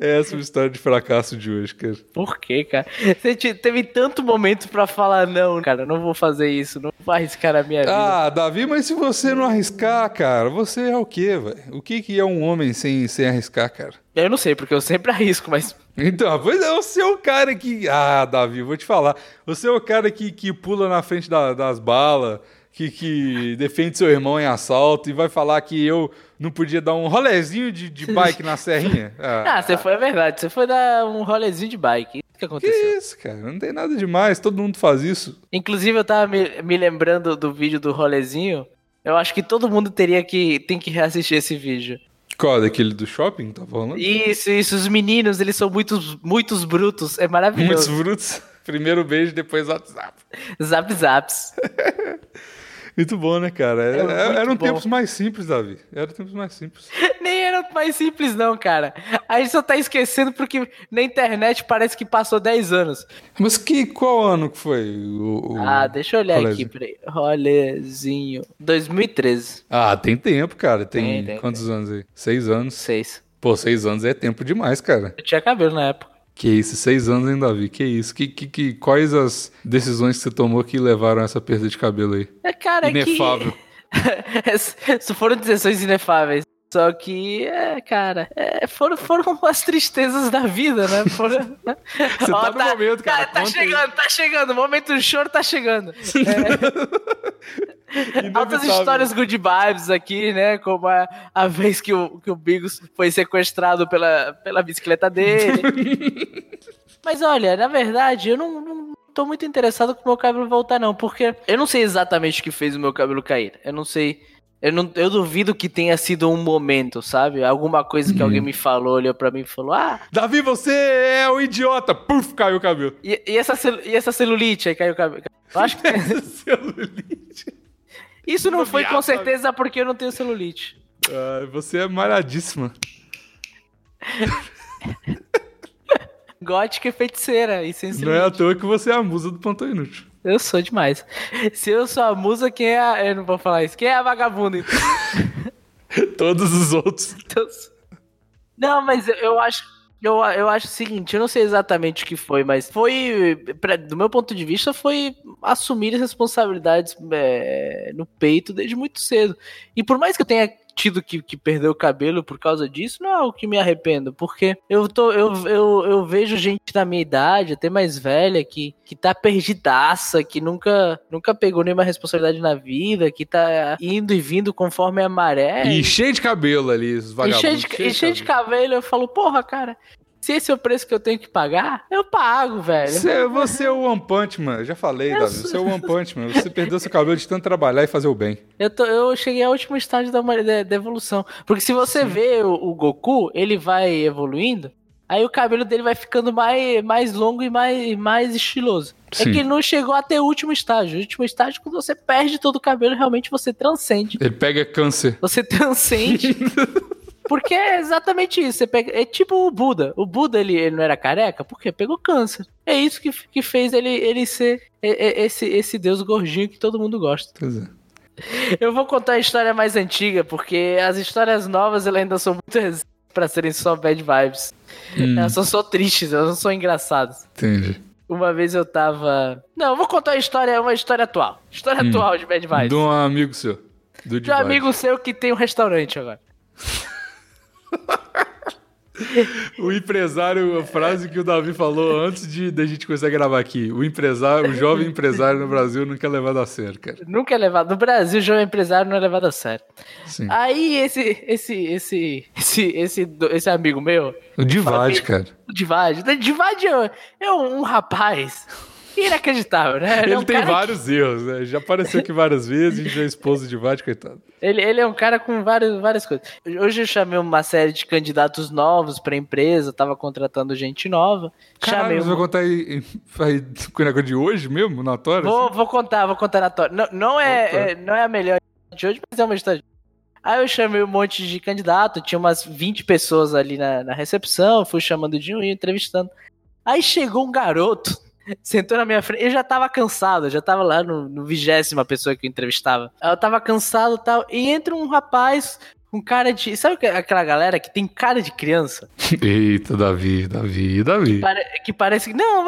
Essa é a história de fracasso de hoje, cara. Por quê, cara? Você te- teve tanto momento pra falar, não, cara, não vou fazer isso, não vou arriscar a minha vida. Ah, Davi, mas se você não arriscar, cara, você é o quê, velho? O que, que é um homem sem, sem arriscar, cara? Eu não sei, porque eu sempre arrisco, mas. Então, pois é, você é o cara que. Ah, Davi, vou te falar. Você é o cara que, que pula na frente da- das balas, que, que defende seu irmão em assalto e vai falar que eu não podia dar um rolezinho de, de bike na serrinha. Ah, você foi, é verdade, você foi dar um rolezinho de bike. Isso que que aconteceu. isso, cara? Não tem nada demais, todo mundo faz isso. Inclusive, eu tava me, me lembrando do vídeo do rolezinho. Eu acho que todo mundo teria que. tem que reassistir esse vídeo. Qual? Daquele do shopping? Tá falando? Isso, isso, os meninos, eles são muitos, muitos brutos. É Muitos maravilhoso. brutos. Primeiro beijo, depois WhatsApp. Zap zaps. Muito bom, né, cara? É Era- muito eram bom. tempos mais simples, Davi. Eram tempos mais simples. Nem era mais simples, não, cara. A gente só tá esquecendo porque na internet parece que passou 10 anos. Mas que, qual ano que foi? O, o Ah, deixa eu olhar rolezinho? aqui, peraí. Rolezinho. 2013. Ah, tem tempo, cara. Tem, Tem, tem, quantos anos aí? Seis anos. 6. Pô, seis anos é tempo demais, cara. Eu tinha cabelo na época. Que isso, seis anos, hein, Davi? Que isso? Que, que, que, quais as decisões que você tomou que levaram a essa perda de cabelo aí? É, cara, Inefável. que. Isso foram decisões inefáveis. Só que, é, cara, é, foram, foram as tristezas da vida, né? Foram... Você tá no momento, cara, Tá, aí. chegando, tá chegando. O momento do choro tá chegando. Altas Inevitável. histórias good vibes aqui, né? Como a, a vez que o, que o Bigos foi sequestrado pela, pela bicicleta dele. Mas olha, na verdade, eu não, não tô muito interessado com o meu cabelo voltar, não. Porque eu não sei exatamente o que fez o meu cabelo cair. Eu não sei. Eu, não, eu duvido que tenha sido um momento, sabe? Alguma coisa que alguém me falou, olhou pra mim e falou: Ah, Davi, você é o idiota! Puf, caiu o cabelo. e, e essa, e essa celulite? Aí caiu o cabelo. Eu acho que Celulite. isso não foi com certeza porque eu não tenho celulite. Ah, você é malhadíssima. Gótica e feiticeira e sem Não é à toa que você é a musa do Plantão Inútil. Eu sou demais. Se eu sou a musa, quem é a... Eu não vou falar isso. Quem é a vagabunda, então? Todos os outros. Não, mas eu- eu acho... Eu, eu acho o seguinte, eu não sei exatamente o que foi, mas foi, pra- do meu ponto de vista, foi assumir as responsabilidades é, no peito desde muito cedo. E por mais que eu tenha tido que, que perder o cabelo por causa disso, não é o que me arrependo, porque eu, tô, eu, eu, eu vejo gente da minha idade, até mais velha, que, que tá perdidaça, que nunca, nunca pegou nenhuma responsabilidade na vida, que tá indo e vindo conforme a maré. E cheio de cabelo ali, os E vagabundos. cheio de, e cheio de cabelo, eu falo, porra, cara, se esse é o preço que eu tenho que pagar, eu pago, velho. Você, você é o One Punch Man, eu já falei, Eu Davi. sou- Você é o One Punch Man. Você perdeu seu cabelo de tanto trabalhar e fazer o bem. Eu, tô- eu cheguei ao último estágio da, da- da evolução. Porque se você vê o, o Goku, ele vai evoluindo, aí o cabelo dele vai ficando mais, mais longo e mais, mais estiloso. Sim. É que ele não chegou até o último estágio. O último estágio, quando você perde todo o cabelo, realmente você transcende. Ele pega câncer. Você transcende. Porque é exatamente isso. Você pega, é tipo o Buda. O Buda ele, ele não era careca porque pegou câncer. É isso que, que fez ele, ele ser esse, esse deus gordinho que todo mundo gosta. Pois é. Eu vou contar a história mais antiga, porque as histórias novas elas ainda são muito resistentes pra serem só bad vibes. Hum, Elas são só tristes, elas não são engraçadas. entendi. Uma vez eu tava. Não, eu vou contar a história, uma história atual. História Hum. atual de bad vibes. De um amigo seu. Do De um amigo seu que tem um restaurante agora. O empresário, a frase que o Davi falou antes de da gente começar a gravar aqui. O empresário, o jovem empresário no Brasil nunca é levado a sério, cara. Nunca é levado. No Brasil, o jovem empresário não é levado a sério. Sim. Aí esse, esse, esse, esse, esse, esse amigo meu, O Divide, cara. o Divide é, é um, um rapaz inacreditável, né? Ele, é um tem vários erros, né? Já apareceu aqui várias vezes, a gente já expôs o Divide, coitado. Ele, ele é um cara com várias, várias coisas. Hoje eu chamei uma série de candidatos novos pra empresa, tava contratando gente nova. Caralho, chamei você vai um... contar aí, aí com o negócio de hoje mesmo, na tora? vou, vou contar, vou contar na tua. Não, não, é, Opa. é- não é a melhor de hoje, mas é uma história. Aí eu chamei um monte de candidato, tinha umas 20 pessoas ali na, na recepção, fui chamando de um e entrevistando. Aí chegou um garoto, sentou na minha frente, eu já tava cansado, já tava lá no, vigésima pessoa que eu entrevistava. Eu tava cansado e tal, e entra um rapaz com cara de. Sabe que- aquela galera que tem cara de criança? Eita, Davi, Davi, Davi. Pare- Que parece que. Não,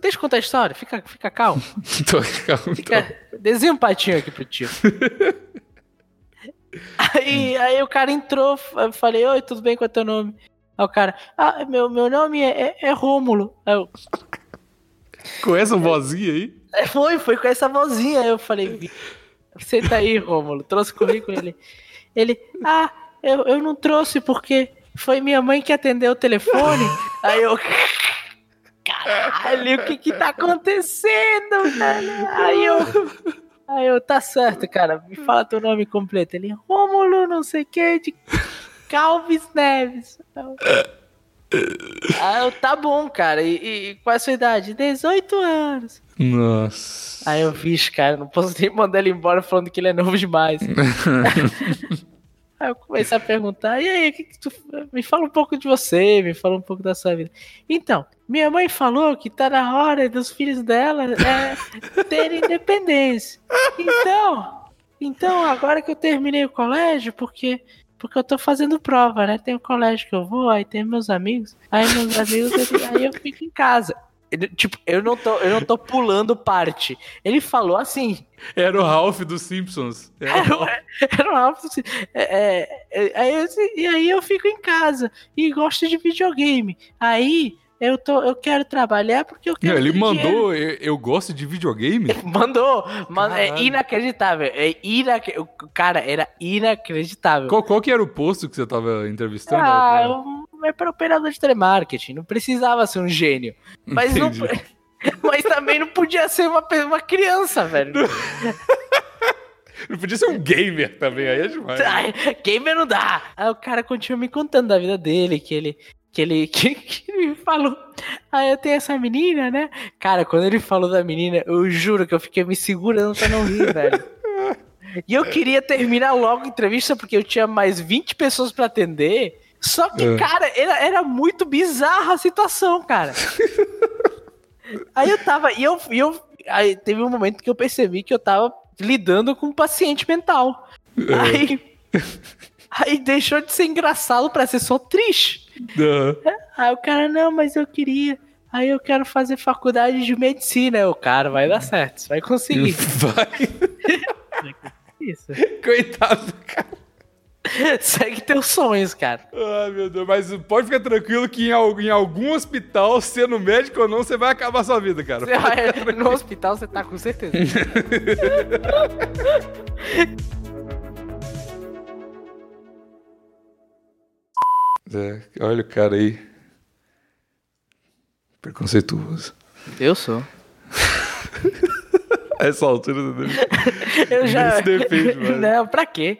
deixa eu contar a história, fica, fica calmo. Tô, calma, Fica, desenha um patinho aqui pro tio. aí, aí o cara entrou, eu falei, oi, tudo bem, qual é teu nome? Aí o cara, ah, meu, meu nome é, é, é Rômulo. Aí eu, Com essa vozinha aí? "É, foi, foi com essa vozinha. Aí eu falei, senta aí, Rômulo, trouxe comigo ele. Ele, ah, eu, eu não trouxe porque foi minha mãe que atendeu o telefone. Aí eu, caralho, o que que tá acontecendo, velho? Aí eu, aí eu, tá certo, cara, me fala teu nome completo. Ele, Rômulo, não sei o que, de Calves Neves. Aí Aí eu, tá bom, cara, e, e qual é a sua idade? 18 anos. Nossa. Aí eu, vixe, cara, não posso nem mandar ele embora falando que ele é novo demais. Aí eu comecei a perguntar, e aí, que que tu... me fala um pouco de você, me fala um pouco da sua vida. Então, minha mãe falou que tá na hora dos filhos dela é, terem independência. Então, então, agora que eu terminei o colégio, porque porque eu tô fazendo prova, né? Tem o colégio que eu vou, aí tem meus amigos, aí meus amigos, aí eu fico em casa. Ele- Tipo, eu não tô, eu não tô pulando parte. Ele falou assim, Era o Ralph dos Simpsons. Era o era, Ralph. álbum assim, é, é, é, aí eu, e aí eu fico em casa e gosto de videogame. Aí eu tô, eu quero trabalhar porque eu quero Não, ele dinheiro. mandou, eu, eu gosto de videogame? Mandou, mano, é inacreditável. É inac... Cara era inacreditável. Qual, qual que era o posto que você tava entrevistando? Ah, pra- um- é para operador de telemarketing. Não precisava ser um gênio. Mas, não, mas também não podia ser uma, uma criança, velho. Não podia ser um gamer também, aí é demais. Ai, Gamer não dá. Aí o cara continua me contando da vida dele, que ele. Que ele, que, que ele falou. Ah, eu tenho essa menina, né? Cara, quando ele falou da menina, eu juro que eu fiquei me segurando pra não rir, velho. E eu queria terminar logo a entrevista porque eu tinha mais 20 pessoas pra atender. Só que, É. cara, era, era muito bizarra a situação, cara. Aí eu tava. E eu, e eu. Aí teve um momento que eu percebi que eu tava lidando com um paciente mental. Aí. Aí deixou de ser engraçado pra ser só triste. Aham. Aí o cara, não, mas eu queria. Aí eu quero fazer faculdade de medicina. Aí o cara, vai dar certo, você vai conseguir. Vai. Isso. Coitado, cara. Segue teus sonhos, cara. Ai, meu Deus. Mas pode ficar tranquilo que em, al- em algum hospital, sendo médico ou não, você vai acabar a sua vida, cara. Você vai no hospital, você tá com certeza. É, olha o cara aí. Preconceituoso. Eu sou. Essa altura do Eu já. se defende. Não, pra quê?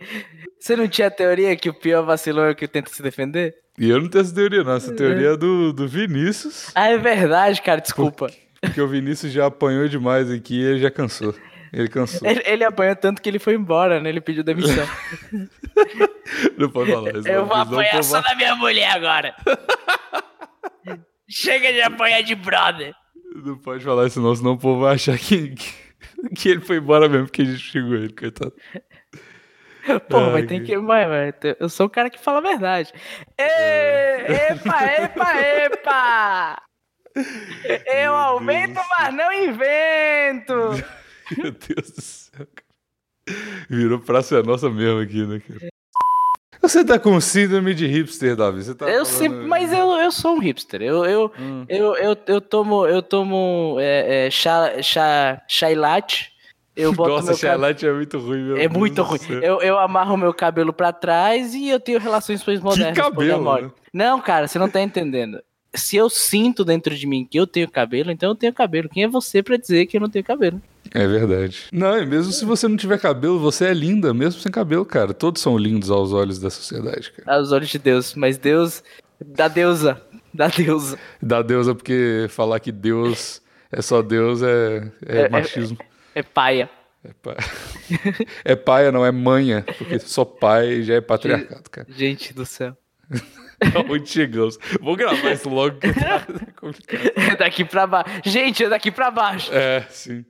Você não tinha a teoria que o pior vacilão é o que tenta se defender? E eu não tenho essa teoria, não. Essa teoria é do, do Vinícius. Ah, é verdade, cara, desculpa. Porque o Vinícius já apanhou demais aqui e ele já cansou. Ele cansou. Ele, ele apanhou tanto que ele foi embora, né? Ele pediu demissão. Não pode falar isso. Eu não, vou apanhar povo só vai- da minha mulher agora. Chega de apanhar de brother. Não pode falar isso, não, senão o povo vai achar que, que, que ele foi embora mesmo, porque a gente xingou ele, coitado. Pô, Ai, mas tem que-. Mas, mas, eu sou o cara que fala a verdade. Ê, epa, epa, epa! Eu aumento, mas não invento! Meu Deus do céu, cara. Virou praça nossa mesmo aqui, né, cara? Você tá com síndrome de hipster, Davi. Você tá eu falando- sempre, mas eu, eu sou um hipster. Eu, eu, Hum. eu, eu, eu tomo, eu tomo é, é, chá, chá, chai latte. Eu boto Nossa, meu cabelo. Charlotte é muito ruim, meu É Deus muito ruim. Eu, eu amarro meu cabelo pra trás e eu tenho relações modernas. cabelo, poliamóricas. né? Não, cara, você não tá entendendo. Se eu sinto dentro de mim que eu tenho cabelo, então eu tenho cabelo. Quem é você pra dizer que eu não tenho cabelo? É verdade. Não, e mesmo se você não tiver cabelo, você é linda, mesmo sem cabelo, cara. Todos são lindos aos olhos da sociedade, cara. Aos olhos de Deus. Mas Deus. Da deusa. Da deusa. Da deusa, porque falar que Deus é só Deus é, é, É- é- machismo. É paia. É, pa... é paia, não é manha, porque só pai já é patriarcado, cara. Gente do céu. Onde chegamos? Vou gravar isso logo que tá complicado. É daqui pra baixo. Gente, é daqui pra baixo. É, sim.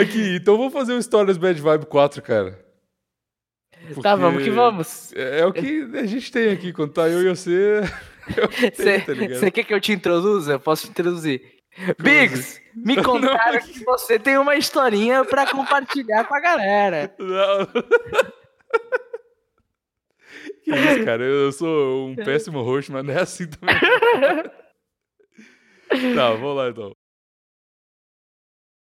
Aqui, então vamos fazer o Stories Bad Vibe 4, cara. Tá, vamos que vamos. É, é o que a gente tem aqui, quando tá eu e você. é que tem, tá? Você quer que eu te introduza? Eu posso te introduzir. Biggs, me Não, contaram não. que você tem uma historinha pra compartilhar com a galera. Não. Que isso, cara? Eu sou um péssimo host, mas não é assim também. tá, vamos lá então.